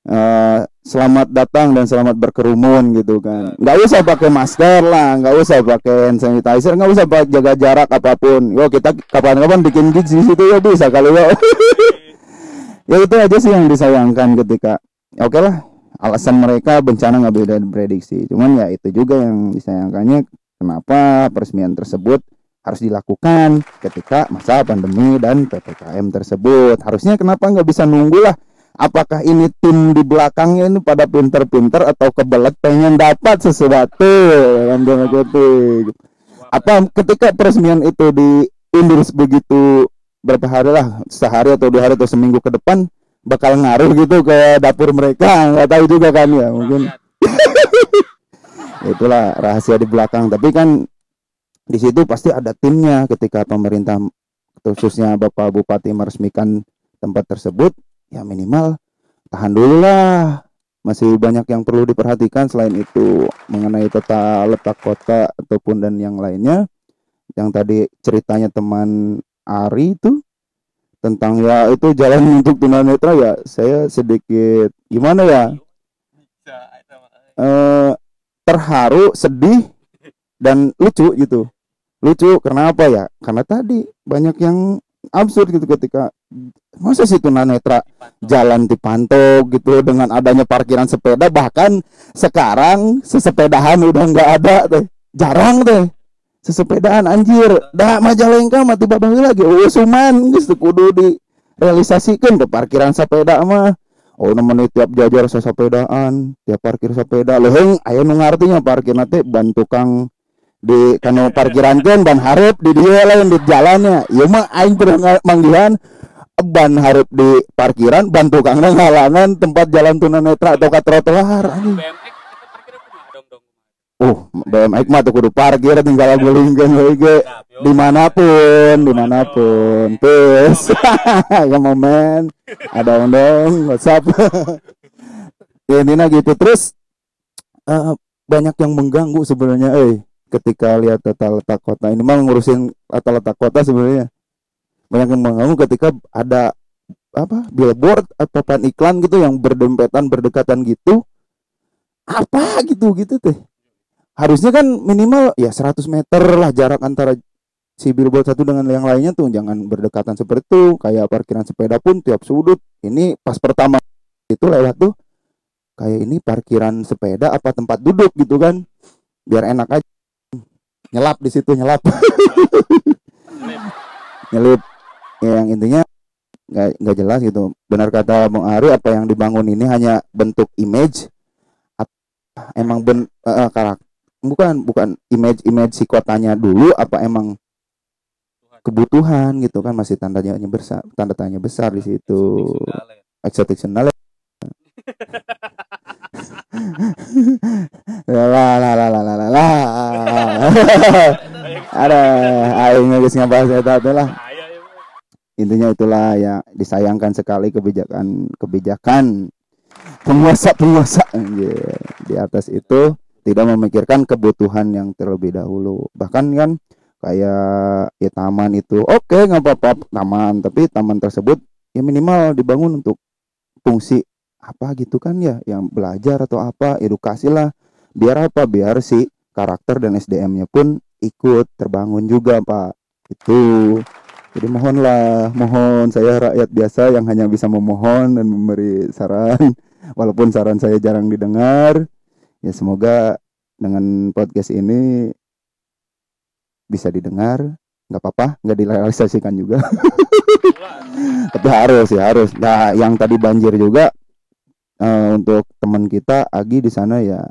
Eh, selamat datang dan selamat berkerumun gitu kan. Nggak usah pakai masker lah nggak usah pakai hand sanitizer nggak usah pakai jaga jarak apa pun. Yo kita kapan-kapan bikin gigs di situ ya bisa kali ya ya itu aja sih yang disayangkan ketika oke lah alasan mereka bencana nggak bisa diprediksi. Cuman ya itu juga yang disayangkannya kenapa peresmian tersebut harus dilakukan ketika masa pandemi dan ppkm tersebut? Harusnya kenapa nggak bisa nunggu lah apakah ini tim di belakangnya ini pada pinter-pinter atau kebelet pengen dapat sesuatu? Dalam tanda kutip? Apa ketika peresmian itu diundur begitu berapa hari lah sehari atau dua hari atau seminggu ke depan bakal ngaruh gitu ke dapur mereka. Nggak tahu juga kan ya mungkin. Itulah rahasia di belakang. Tapi kan di situ pasti ada timnya ketika pemerintah khususnya bapak bupati meresmikan tempat tersebut ya minimal tahan dulu lah. Masih banyak yang perlu diperhatikan selain itu mengenai tata letak kota ataupun dan yang lainnya. Yang tadi ceritanya teman Ari itu tentang ya itu jalan untuk tunanetra ya saya sedikit gimana ya? Eh terharu sedih dan lucu gitu. Lucu karena apa ya? Karena tadi banyak yang absurd gitu ketika masa sih tunanetra jalan dipantau gitu dengan adanya parkiran sepeda bahkan sekarang sesepedahan udah nggak ada teh jarang teh sesepedaan anjir. Dah majalengka mah tiba lagi. Oh suman geus kudu direalisasikan ke parkiran sepeda mah. Oh nemen tiap jajar sesepedaan tiap parkir sepeda. Leuheung aya nu parkir teh ban tukang di kanu parkiran kan ban harap di dia lain di jalannya. Ya mah aing pernah manggihan ban harap di parkiran ban tukang ngalangan tempat jalan tunanetra atau ke trotoar anjing BMX kita parkir aku mah dong Oh, BMX mah tuh kudu parkir tinggal gulingkeun we ge di mana pun, di mana pun. Peace. ya momen. Ada dong WhatsApp. ya, intinya gitu terus eh, banyak yang mengganggu sebenarnya eh ketika lihat tata letak kota ini mah ngurusin tata letak kota sebenarnya banyak yang mengganggu ketika ada apa billboard atau papan iklan gitu yang berdempetan berdekatan gitu apa gitu gitu teh harusnya kan minimal ya 100 meter lah jarak antara si billboard satu dengan yang lainnya tuh. Jangan berdekatan seperti itu. Kayak parkiran sepeda pun tiap sudut. Ini pas pertama itu lewat tuh kayak ini parkiran sepeda apa tempat duduk gitu kan. Biar enak aja. Nyelap di situ nyelap. Nyelip. Ya yang intinya nggak nggak jelas gitu. Benar kata Bung Ari apa yang dibangun ini hanya bentuk image? Emang ben eh, karakter bukan bukan image image si kotanya dulu apa emang kebutuhan gitu kan masih tandanya besar tanda tanya besar di situ. Eksotik la la la la la la la. Ada ayo guys ngapain saya tahu lah. Nah, iya, iya, iya. Intinya itulah ya disayangkan sekali kebijakan kebijakan penguasa penguasa di atas itu tidak memikirkan kebutuhan yang terlebih dahulu. Bahkan kan kayak ya taman itu oke nggak apa-apa taman. Tapi taman tersebut ya minimal dibangun untuk fungsi apa gitu kan ya yang belajar atau apa edukasi lah. Biar apa? Biar si karakter dan SDM-nya pun ikut terbangun juga pak. Itu. Jadi mohonlah mohon saya rakyat biasa yang hanya bisa memohon dan memberi saran. Walaupun saran saya jarang didengar ya semoga dengan podcast ini bisa didengar. Nggak apa-apa nggak direalisasikan juga. Tapi harus ya harus. Nah yang tadi banjir juga eh, untuk teman kita Agi di sana ya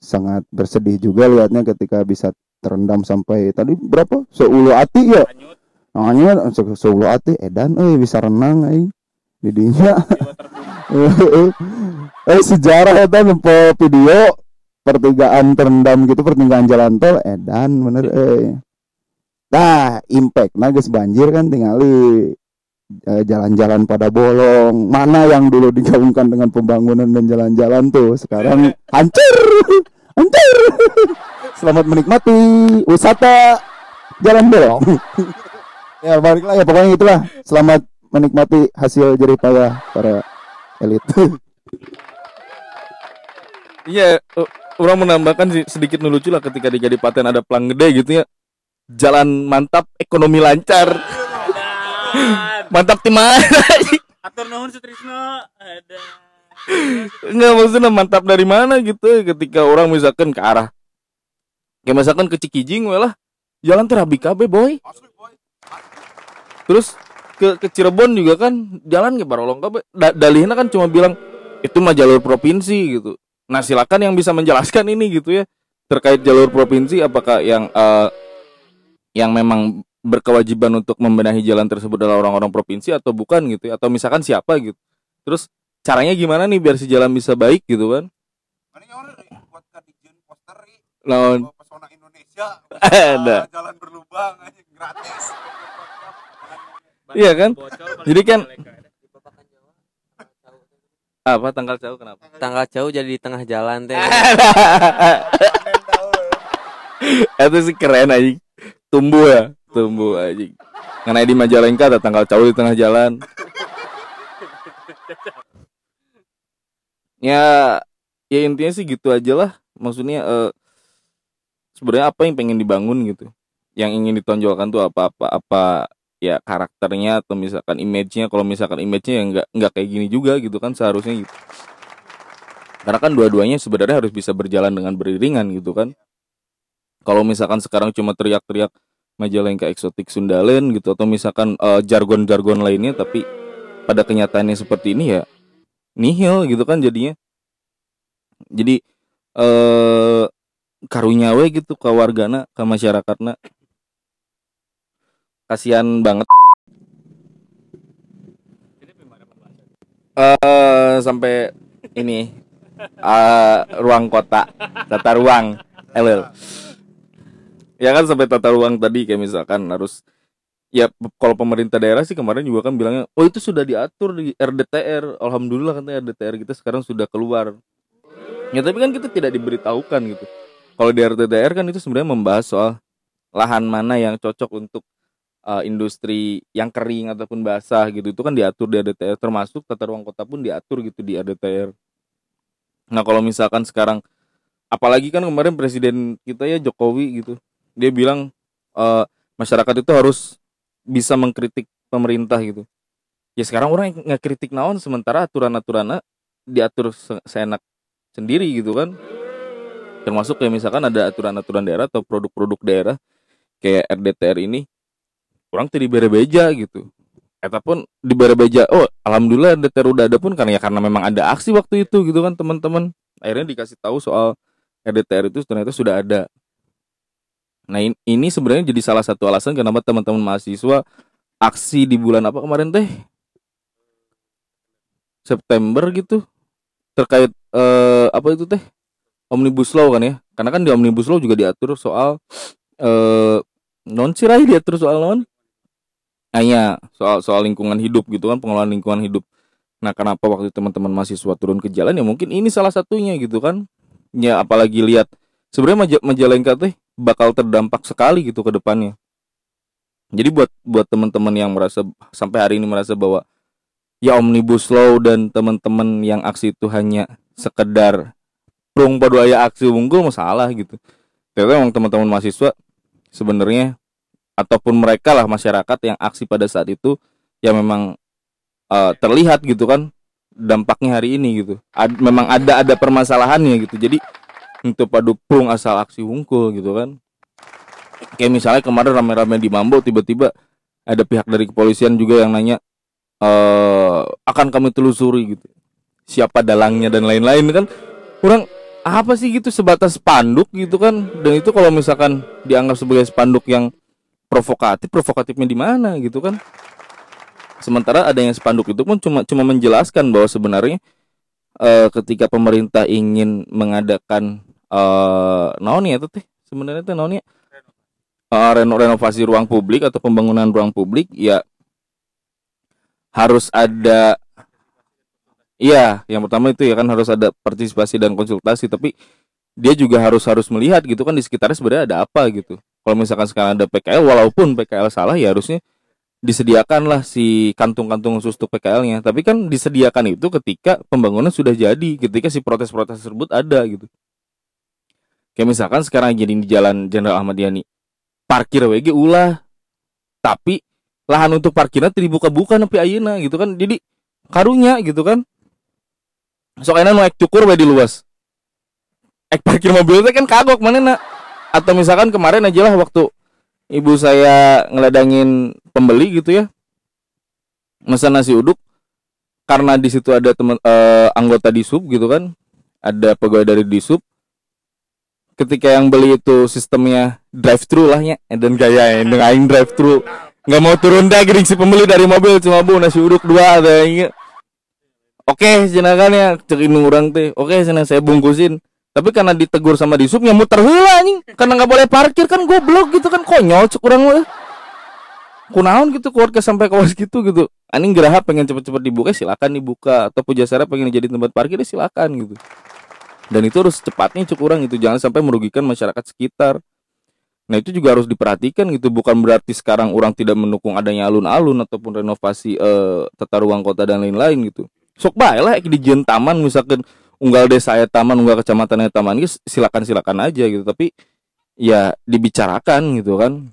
sangat bersedih juga lihatnya ketika bisa terendam sampai tadi berapa? Seulu ati ya? Se seulu ati edan euy bisa renang euy di dinya. Eh sejarah eta nempo video pertigaan terendam gitu pertigaan jalan tol edan bener euy. Nah, impact nah banjir kan tingali eh, jalan-jalan pada bolong. Mana yang dulu digabungkan dengan pembangunan dan jalan-jalan tuh sekarang hancur. Hancur. Selamat menikmati wisata jalan bolong. ya balik lah ya pokoknya itulah selamat menikmati hasil jerih payah para elit Iya, eh, orang menambahkan sih sedikit lucu lah ketika di Kadipaten ada pelang gede gitu ya. Jalan mantap, ekonomi lancar. mantap di mana? Atur nuhun Sutrisno. Ada. Enggak maksudnya mantap dari mana gitu ya, ketika orang misalkan ke arah kayak misalkan ke Cikijing we lah. Jalan terabi KB boy. Terus ke, ke Cirebon juga kan jalan ke Barolong KB. Da, dalihnya kan cuma bilang itu mah jalur provinsi gitu. Nah silakan yang bisa menjelaskan ini gitu ya terkait jalur provinsi apakah yang eh, yang memang berkewajiban untuk membenahi jalan tersebut adalah orang-orang provinsi atau bukan gitu ya atau misalkan siapa gitu. Terus caranya gimana nih biar si jalan bisa baik gitu kan? Lawan pesona Indonesia jalan berlubang aja gratis Iya kan? Bocor, Jadi kan-. Apa tanggal jauh kenapa? tanggal jauh jadi di tengah jalan teh Itu sih keren anjing. Tumbuh ya, tumbuh anjing. Karena di Majalengka ada tanggal jauh di tengah jalan. ya, ya intinya sih gitu aja lah. Maksudnya eh, sebenarnya apa yang pengen dibangun gitu. Yang ingin ditonjolkan tuh apa-apa apa ya karakternya atau misalkan image-nya kalau misalkan image-nya ya nggak nggak kayak gini juga gitu kan seharusnya gitu. Karena kan dua-duanya sebenarnya harus bisa berjalan dengan beriringan gitu kan. Kalau misalkan sekarang cuma teriak-teriak Majalengka eksotik Sundalen gitu atau misalkan eh, jargon-jargon lainnya tapi pada kenyataannya seperti ini ya nihil gitu kan jadinya. Jadi eh karunya we gitu ke wargana ke masyarakatna kasihan banget. Eh sampai ini eh ruang kota tata ruang elel ya kan sampai tata ruang tadi kayak misalkan harus ya kalau pemerintah daerah sih kemarin juga kan bilangnya oh itu sudah diatur di RDTR alhamdulillah katanya RDTR kita sekarang sudah keluar. Ya tapi kan kita tidak diberitahukan gitu. Kalau di RDTR kan itu sebenarnya membahas soal lahan mana yang cocok untuk uh, industri yang kering ataupun basah gitu itu kan diatur di RDTR termasuk tata ruang kota pun diatur gitu di RDTR nah kalau misalkan sekarang apalagi kan kemarin presiden kita ya Jokowi gitu dia bilang eh, masyarakat itu harus bisa mengkritik pemerintah gitu. Ya sekarang orang nggak kritik naon sementara aturan-aturannya diatur se- seenak sendiri gitu kan. Termasuk kayak misalkan ada aturan-aturan daerah atau produk-produk daerah kayak RDTR ini orang tidak berebeja gitu. Etapun di berebeja oh alhamdulillah ada pun karena ya karena memang ada aksi waktu itu gitu kan teman-teman. Akhirnya dikasih tahu soal RDTR itu ternyata sudah ada. Nah in- ini sebenarnya jadi salah satu alasan kenapa teman-teman mahasiswa aksi di bulan apa kemarin teh? September gitu. Terkait eh, apa itu teh? Omnibus law kan ya? Karena kan di omnibus law juga diatur soal eh non sirai diatur soal non iya, soal soal lingkungan hidup gitu kan pengelolaan lingkungan hidup nah kenapa waktu teman-teman mahasiswa turun ke jalan ya mungkin ini salah satunya gitu kan ya apalagi lihat sebenarnya Maja- Majalengka teh bakal terdampak sekali gitu ke depannya. Jadi buat buat teman-teman yang merasa sampai hari ini merasa bahwa ya omnibus law dan teman-teman yang aksi itu hanya sekedar prung pada aya aksi unggul masalah gitu. Ternyata emang teman-teman mahasiswa sebenarnya ataupun mereka lah masyarakat yang aksi pada saat itu ya memang eh, terlihat gitu kan dampaknya hari ini gitu. Ad- memang ada ada permasalahannya gitu. Jadi untuk padu prung asal aksi hungkul gitu kan kayak misalnya kemarin rame-rame di Mambo tiba-tiba ada pihak dari kepolisian juga yang nanya eh akan kami telusuri gitu siapa dalangnya dan lain-lain kan kurang apa sih gitu sebatas spanduk gitu kan dan itu kalau misalkan dianggap sebagai spanduk yang provokatif provokatifnya di mana gitu kan. Sementara adanya spanduk itu pun cuma cuma menjelaskan bahwa sebenarnya eh, ketika pemerintah ingin mengadakan eh naon ya itu teh? Sebenarnya teh naon ya? Eh, reno renovasi ruang publik atau pembangunan ruang publik ya harus ada iya yang pertama itu ya kan harus ada partisipasi dan konsultasi tapi dia juga harus harus melihat gitu kan di sekitarnya sebenarnya ada apa gitu kalau misalkan sekarang ada PKL walaupun PKL salah ya harusnya disediakanlah si kantung-kantung khusus untuk PKL-nya tapi kan disediakan itu ketika pembangunan sudah jadi ketika si protes-protes tersebut ada gitu. Kayak misalkan sekarang jadi di jalan Jenderal Ahmad Yani parkir WG ulah. Tapi lahan untuk parkirnya dibuka-buka nepi ayeuna gitu kan. Jadi karunya gitu kan. Sok enak nu ek cukur di luas. Ek parkir mobil teh kan kagok manehna atau misalkan kemarin aja lah waktu ibu saya ngeladangin pembeli gitu ya. Pesan nasi uduk. Karena di situ ada teman eh, anggota di sub gitu kan. Ada pegawai dari di sub. Ketika yang beli itu sistemnya drive thru lah ya dan gaya yang aing drive thru nggak mau turun dah gering si pembeli dari mobil. Cuma bu nasi uduk dua ada yang oke jenengan ya. Cek indung orang teh. Oke senang saya bungkusin tapi karena ditegur sama di sub nyamut terhula anjing. Karena nggak boleh parkir kan goblok gitu kan konyol cek orang kunaon gitu keluarga sampai kawas gitu gitu. Aning Geraha pengen cepet-cepet dibuka silakan dibuka. Atau Pujasera pengen jadi tempat parkir ya silakan gitu. Dan itu harus cepatnya cek orang itu jangan sampai merugikan masyarakat sekitar. Nah itu juga harus diperhatikan gitu. Bukan berarti sekarang orang tidak mendukung adanya alun-alun ataupun renovasi eh, tata ruang kota dan lain-lain gitu. Sok bae lah di jen taman misalkan unggal desa ya taman unggal kecamatan ya taman geus silakan silakan aja gitu. Tapi ya dibicarakan gitu kan.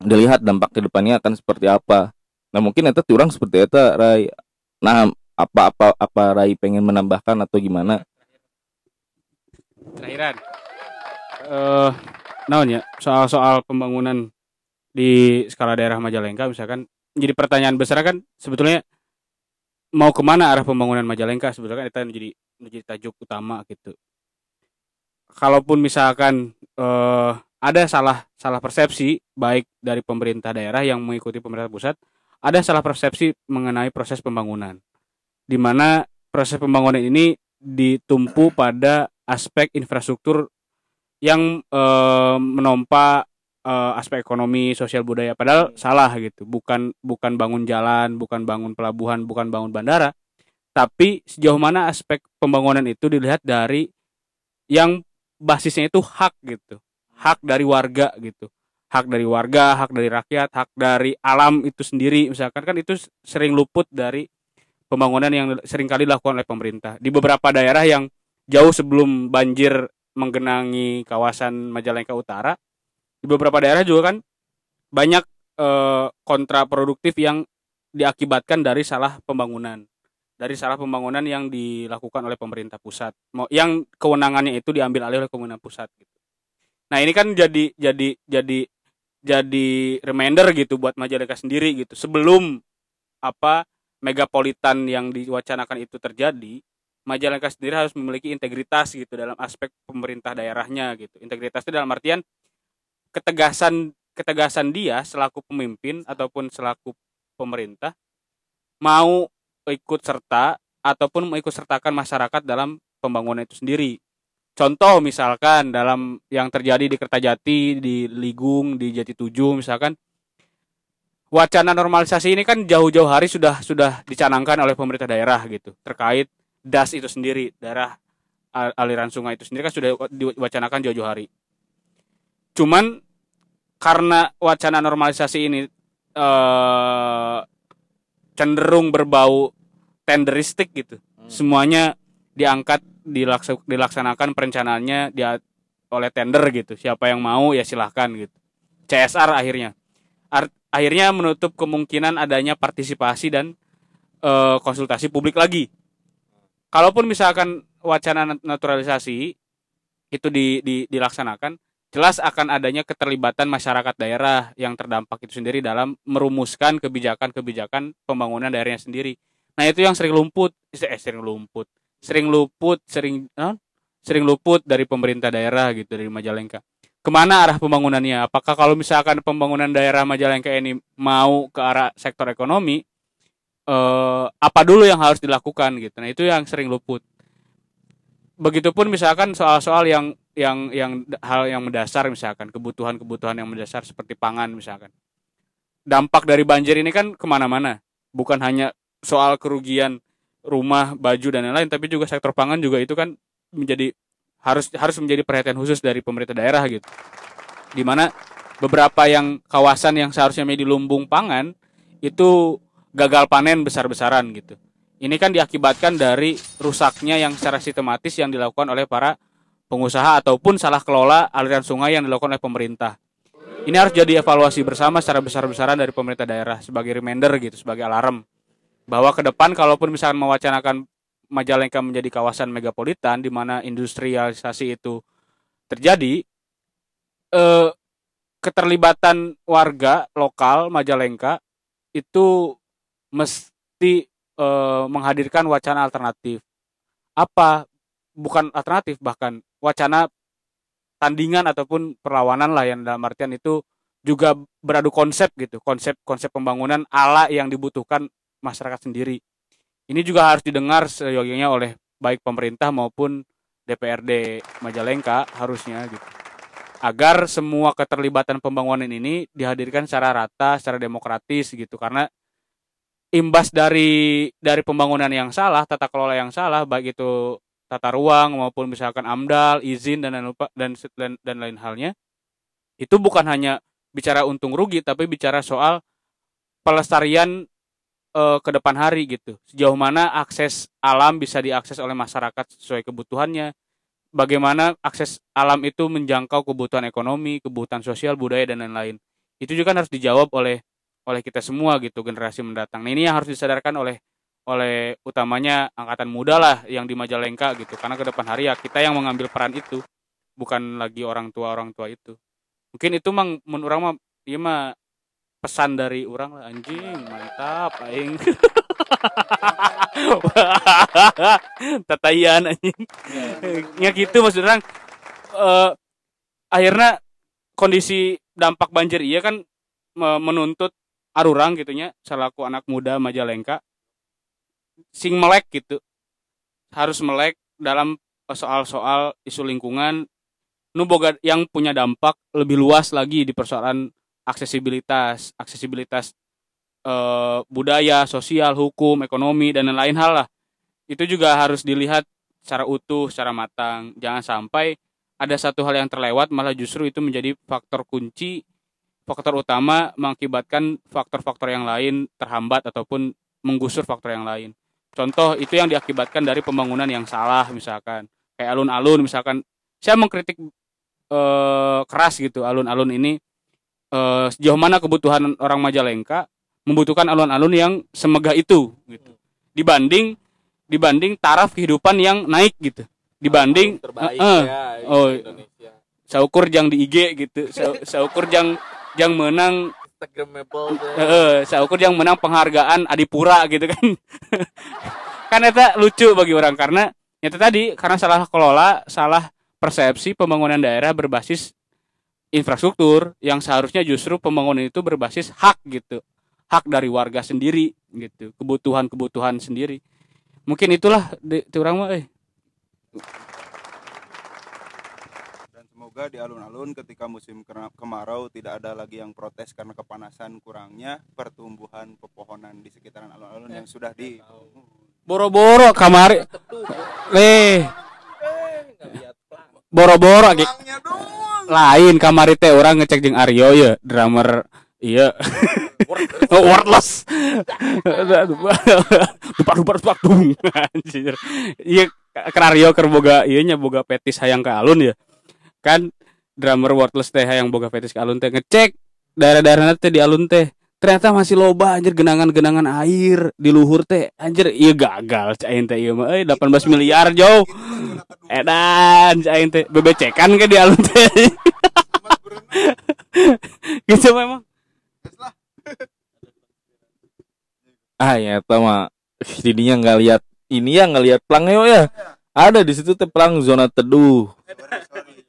Dilihat dampak ke depannya akan seperti apa. Nah mungkin itu orang seperti itu Rai. Nah apa apa apa Rai pengen menambahkan atau gimana? Terakhiran eh naon ya? Soal-soal pembangunan di skala daerah Majalengka misalkan jadi pertanyaan besar kan sebetulnya mau ke mana arah pembangunan Majalengka? Sebetulnya kan itu yang menjadi tajuk utama gitu. Kalaupun misalkan eh, ada salah salah persepsi baik dari pemerintah daerah yang mengikuti pemerintah pusat ada salah persepsi mengenai proses pembangunan. Di mana proses pembangunan ini ditumpu pada aspek infrastruktur yang eh, menompa eh, aspek ekonomi sosial budaya. Padahal salah gitu. Bukan bukan bangun jalan bukan bangun pelabuhan bukan bangun bandara tapi sejauh mana aspek pembangunan itu dilihat dari yang basisnya itu hak gitu. Hak dari warga gitu. Hak dari warga hak dari rakyat hak dari alam itu sendiri. Misalkan kan itu sering luput dari pembangunan yang sering kali dilakukan oleh pemerintah. Di beberapa daerah yang jauh sebelum banjir menggenangi kawasan Majalengka Utara di beberapa daerah juga kan banyak eh, kontraproduktif yang diakibatkan dari salah pembangunan dari salah pembangunan yang dilakukan oleh pemerintah pusat. Yang kewenangannya itu diambil alih oleh kewenangan pusat gitu. Nah ini kan jadi jadi jadi jadi reminder gitu buat Majalengka sendiri gitu. Sebelum apa megapolitan yang diwacanakan itu terjadi Majalengka sendiri harus memiliki integritas gitu dalam aspek pemerintah daerahnya gitu. Integritas itu dalam artian ketegasan ketegasan dia selaku pemimpin ataupun selaku pemerintah mau ikut serta ataupun mengikut sertakan masyarakat dalam pembangunan itu sendiri. Contoh misalkan dalam yang terjadi di Kertajati, di Ligung, di Jati Tujuh misalkan wacana normalisasi ini kan jauh-jauh hari sudah sudah dicanangkan oleh pemerintah daerah gitu terkait das itu sendiri daerah al- aliran sungai itu sendiri kan sudah diwacanakan jauh-jauh hari. Cuman karena wacana normalisasi ini eh, cenderung berbau tenderistik gitu. Semuanya diangkat dilaksa- dilaksanakan perencanaannya dia oleh tender gitu. Siapa yang mau ya silahkan gitu. CSR akhirnya. Ar- akhirnya menutup kemungkinan adanya partisipasi dan eh, konsultasi publik lagi. Kalaupun misalkan wacana nat- naturalisasi itu di, di- dilaksanakan, jelas akan adanya keterlibatan masyarakat daerah yang terdampak itu sendiri dalam merumuskan kebijakan-kebijakan pembangunan daerahnya sendiri. Nah itu yang sering lumput, eh sering lumput, sering luput, sering non? sering luput dari pemerintah daerah gitu dari Majalengka. Ke mana arah pembangunannya? Apakah kalau misalkan pembangunan daerah Majalengka ini mau ke arah sektor ekonomi, eh, apa dulu yang harus dilakukan gitu? Nah itu yang sering luput. Begitupun misalkan soal-soal yang yang yang hal yang mendasar misalkan kebutuhan-kebutuhan yang mendasar seperti pangan misalkan. Dampak dari banjir ini kan ke mana-mana, bukan hanya soal kerugian rumah, baju dan lain-lain, tapi juga sektor pangan juga itu kan menjadi harus harus menjadi perhatian khusus dari pemerintah daerah gitu. Di mana beberapa yang kawasan yang seharusnya menjadi lumbung pangan itu gagal panen besar-besaran gitu. Ini kan diakibatkan dari rusaknya yang secara sistematis yang dilakukan oleh para pengusaha ataupun salah kelola aliran sungai yang dilakukan oleh pemerintah. Ini harus jadi evaluasi bersama secara besar-besaran dari pemerintah daerah sebagai reminder gitu, sebagai alarm bahwa ke depan kalaupun misalkan mewacanakan Majalengka menjadi kawasan megapolitan di mana industrialisasi itu terjadi, eh, keterlibatan warga lokal Majalengka itu mesti eh, menghadirkan wacana alternatif. Apa? Bukan alternatif bahkan wacana tandingan ataupun perlawanan lah yang dalam artian itu juga beradu konsep gitu, konsep konsep pembangunan ala yang dibutuhkan masyarakat sendiri. Ini juga harus didengar seyogianya oleh baik pemerintah maupun DPRD Majalengka harusnya gitu. Agar semua keterlibatan pembangunan ini dihadirkan secara rata, secara demokratis gitu karena imbas dari dari pembangunan yang salah, tata kelola yang salah, baik itu tata ruang maupun misalkan amdal, izin dan lupa dan dan, dan lain halnya, itu bukan hanya bicara untung rugi, tapi bicara soal pelestarian eh, ke depan hari gitu. Sejauh mana akses alam bisa diakses oleh masyarakat sesuai kebutuhannya. Bagaimana akses alam itu menjangkau kebutuhan ekonomi, kebutuhan sosial, budaya dan lain-lain. Itu juga kan harus dijawab oleh oleh kita semua gitu generasi mendatang. Nah, ini yang harus disadarkan oleh oleh utamanya angkatan muda lah yang di Majalengka gitu. Karena ke depan hari ya kita yang mengambil peran itu, bukan lagi orang tua orang tua itu. Mungkin itu mang menurut orang mah iya mah pesan dari orang lah anjing mantap aing tatayan anjing ya gitu maksud orang eh, akhirnya kondisi dampak banjir iya kan me- menuntut arurang gitunya selaku anak muda Majalengka sing melek gitu. Harus melek dalam soal-soal isu lingkungan. Nu boga yang punya dampak lebih luas lagi di persoalan aksesibilitas aksesibilitas eh, budaya sosial hukum ekonomi dan lain-lain hal lah. Itu juga harus dilihat secara utuh secara matang. Jangan sampai ada satu hal yang terlewat malah justru itu menjadi faktor kunci faktor utama mengakibatkan faktor-faktor yang lain terhambat ataupun menggusur faktor yang lain contoh itu yang diakibatkan dari pembangunan yang salah misalkan kayak alun-alun misalkan saya mengkritik eh, keras gitu alun-alun ini eh, sejauh mana kebutuhan orang Majalengka membutuhkan alun-alun yang semegah itu gitu dibanding dibanding taraf kehidupan yang naik gitu dibanding terbaik Heeh. ya Oh. Indonesia. saukur jang di IG gitu Sa- saukur jang jang menang Instagramable. Heeh, saukur yang menang penghargaan Adipura gitu kan. kan itu lucu bagi orang karena itu tadi karena salah kelola, salah persepsi pembangunan daerah berbasis infrastruktur yang seharusnya justru pembangunan itu berbasis hak gitu. Hak dari warga sendiri gitu, kebutuhan-kebutuhan sendiri. Mungkin itulah di, di orang mah eh. Semoga di alun-alun ketika musim kemarau tidak ada lagi yang protes karena kepanasan kurangnya pertumbuhan pepohonan di sekitaran alun-alun yang sudah di boro-boro kamari. Leh boro-boro ge- Pelangnya dong. lain kamari teh orang ngecek jeung Aryo ya drummer iya. Wordless. Dupak dupak dupak. Dung anjir. Iya ke Aryo keur boga ieu nya boga petis hayang ke alun ya kan drummer wordless teh hayang boga petis ke alun teh ngecek daerah-daerah teh di alun teh ternyata masih loba anjir genangan-genangan air di luhur teh anjir iya gagal cain teh ieu mah euy 18 miliar jauh. Edan cain teh bebecekan ke di alun teh gitu memang ah ya mah jadinya nggak lihat ini ya nggak lihat pelangnya ya ada di situ teh pelang zona teduh.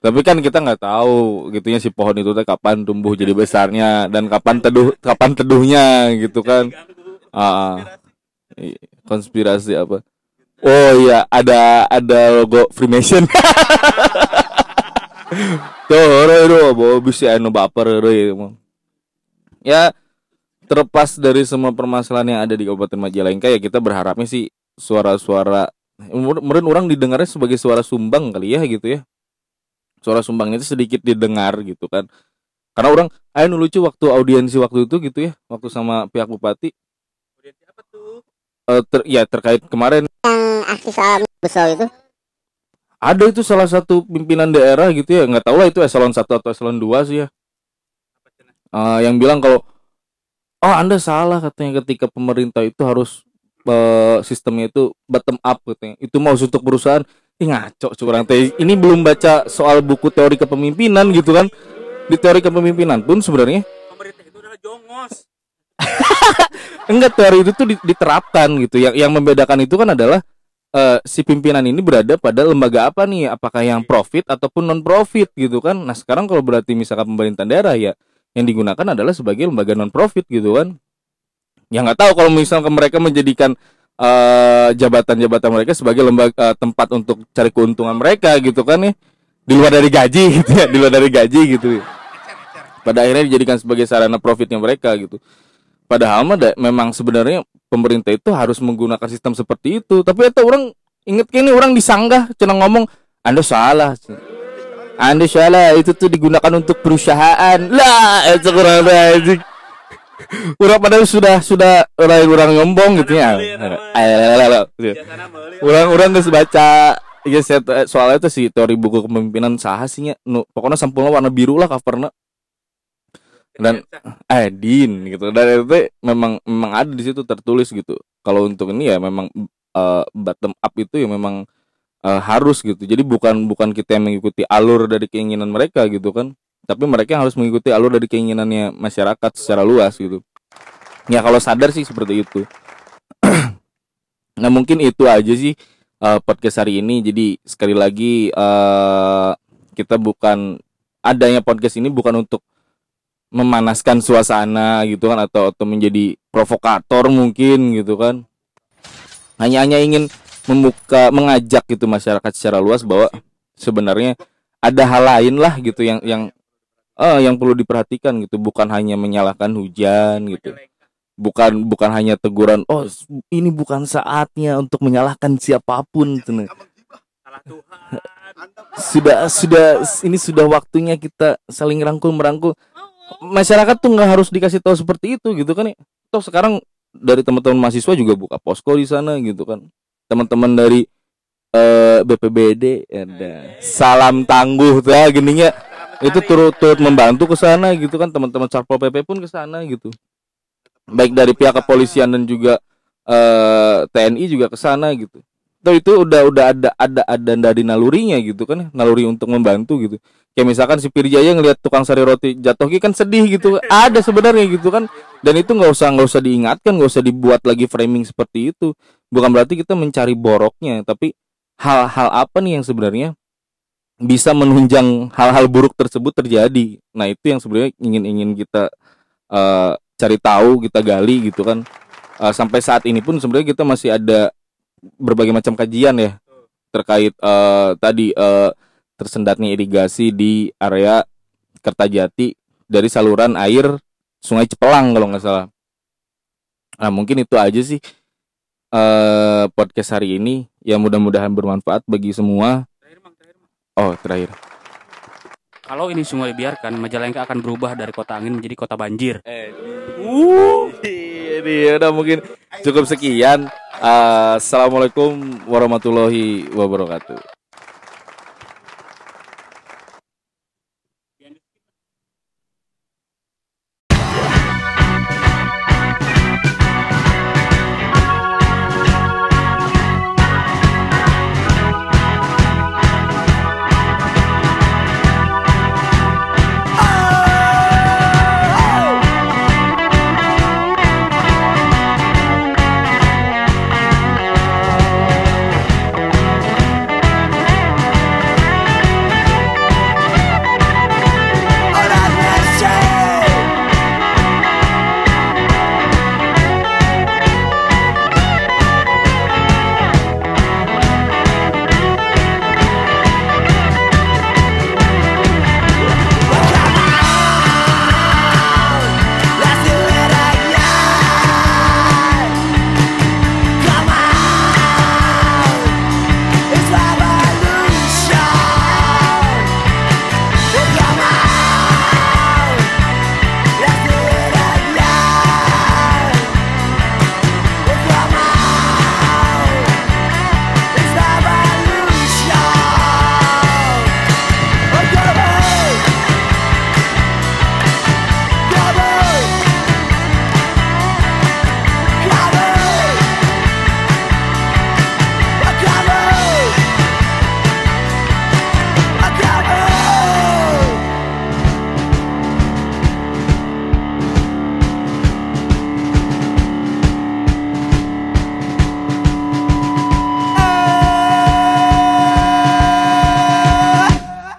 Tapi kan kita nggak tahu gitunya si pohon itu teh kapan tumbuh jadi besarnya dan kapan teduh kapan teduhnya gitu kan. Ah konspirasi apa? Oh iya ada ada logo Freemason. Tuh hore itu bawa bisa anu baper emang. Ya terlepas dari semua permasalahan yang ada di Kabupaten Majalengka ya kita berharapnya sih suara-suara mungkin orang didengarnya sebagai suara sumbang kali ya gitu ya. Suara sumbangnya itu sedikit didengar gitu kan. Karena orang ayo nu lucu waktu audiensi waktu itu gitu ya waktu sama pihak bupati. Eh, ter, ya terkait kemarin. Yang aksi soal busol itu. Ada itu salah satu pimpinan daerah gitu ya nggak tahu lah itu eselon 1 atau eselon 2 sih ya. Eh, yang bilang kalau oh anda salah katanya ketika pemerintah itu harus eh, sistemnya itu bottom up katanya itu mau untuk perusahaan Ih, ngaco curang teh. Ini belum baca soal buku teori kepemimpinan gitu kan. Di teori kepemimpinan pun sebenarnya pemerintah itu adalah jongos. Enggak teori itu tuh di- diterapkan gitu. Yang yang membedakan itu kan adalah eh, si pimpinan ini berada pada lembaga apa nih? Apakah yang profit ataupun non profit gitu kan. Nah sekarang kalau berarti misalkan pemerintah daerah ya yang digunakan adalah sebagai lembaga non profit gitu kan ya nggak tahu kalau misalkan mereka menjadikan eh, jabatan-jabatan mereka sebagai lembaga eh, tempat untuk cari keuntungan mereka gitu kan ya. Di luar dari gaji gitu ya di luar dari gaji gitu ya. pada akhirnya dijadikan sebagai sarana profitnya mereka gitu. Padahal mah memang sebenarnya pemerintah itu harus menggunakan sistem seperti itu. Tapi itu orang inget kini orang disanggah cina ngomong anda salah anda salah itu tuh digunakan untuk perusahaan. Lah itu kurang anjing orang padahal sudah sudah orang orang nyombong gitu ya. orang terus baca. Ya set- soalnya itu sih teori buku kepemimpinan sah sih nya. nu pokoknya sampulnya warna biru lah covernya. Dan eh din gitu. Dan itu memang memang ada di situ tertulis gitu. Kalau untuk ini ya memang eh, bottom up itu ya memang eh, harus gitu. Jadi bukan bukan kita yang mengikuti alur dari keinginan mereka gitu kan tapi mereka harus mengikuti alur dari keinginannya masyarakat secara luas gitu. Ya kalau sadar sih seperti itu. Nah mungkin itu aja sih eh, podcast hari ini. Jadi sekali lagi eh kita bukan adanya podcast ini bukan untuk memanaskan suasana gitu kan atau atau menjadi provokator mungkin gitu kan. Hanya hanya ingin membuka mengajak gitu masyarakat secara luas bahwa sebenarnya ada hal lain lah gitu yang yang eh, yang perlu diperhatikan gitu bukan hanya menyalahkan hujan gitu. Bukan bukan hanya teguran oh ini bukan saatnya untuk menyalahkan siapa pun. Gitu. sudah sudah ini sudah waktunya kita saling rangkul merangkul masyarakat tuh nggak harus dikasih tahu seperti itu gitu kan ya. Toh sekarang dari teman-teman mahasiswa juga buka posko di sana gitu kan. Teman-teman dari eh, BPBD ada. Salam tangguh tuh ya, gininya itu turut-turut membantu ke sana gitu kan teman-teman Satpol PP pun ke sana gitu. Baik dari pihak kepolisian dan juga eh, TNI juga ke sana gitu. Tuh itu udah udah ada ada ada dari nalurinya gitu kan naluri untuk membantu gitu. Kayak misalkan si Pirjaya ngelihat tukang sari roti jatuh kan sedih gitu. Ada sebenarnya gitu kan. Dan itu nggak usah nggak usah diingatkan nggak usah dibuat lagi framing seperti itu. Bukan berarti kita mencari boroknya tapi hal-hal apa nih yang sebenarnya bisa menunjang hal-hal buruk tersebut terjadi nah itu yang sebenarnya ingin ingin kita eh, cari tahu kita gali gitu kan Eh, sampai saat ini pun sebenarnya kita masih ada berbagai macam kajian ya terkait eh, tadi eh, tersendatnya irigasi di area Kertajati dari saluran air Sungai Cepelang kalau nggak salah. Nah mungkin itu aja sih eh podcast hari ini. Ya mudah-mudahan bermanfaat bagi semua. Oh terakhir. Kalau ini semua dibiarkan, Majalengka akan berubah dari kota angin menjadi kota banjir. Uh, ini udah mungkin cukup sekian. Eh, Assalamualaikum warahmatullahi wabarakatuh.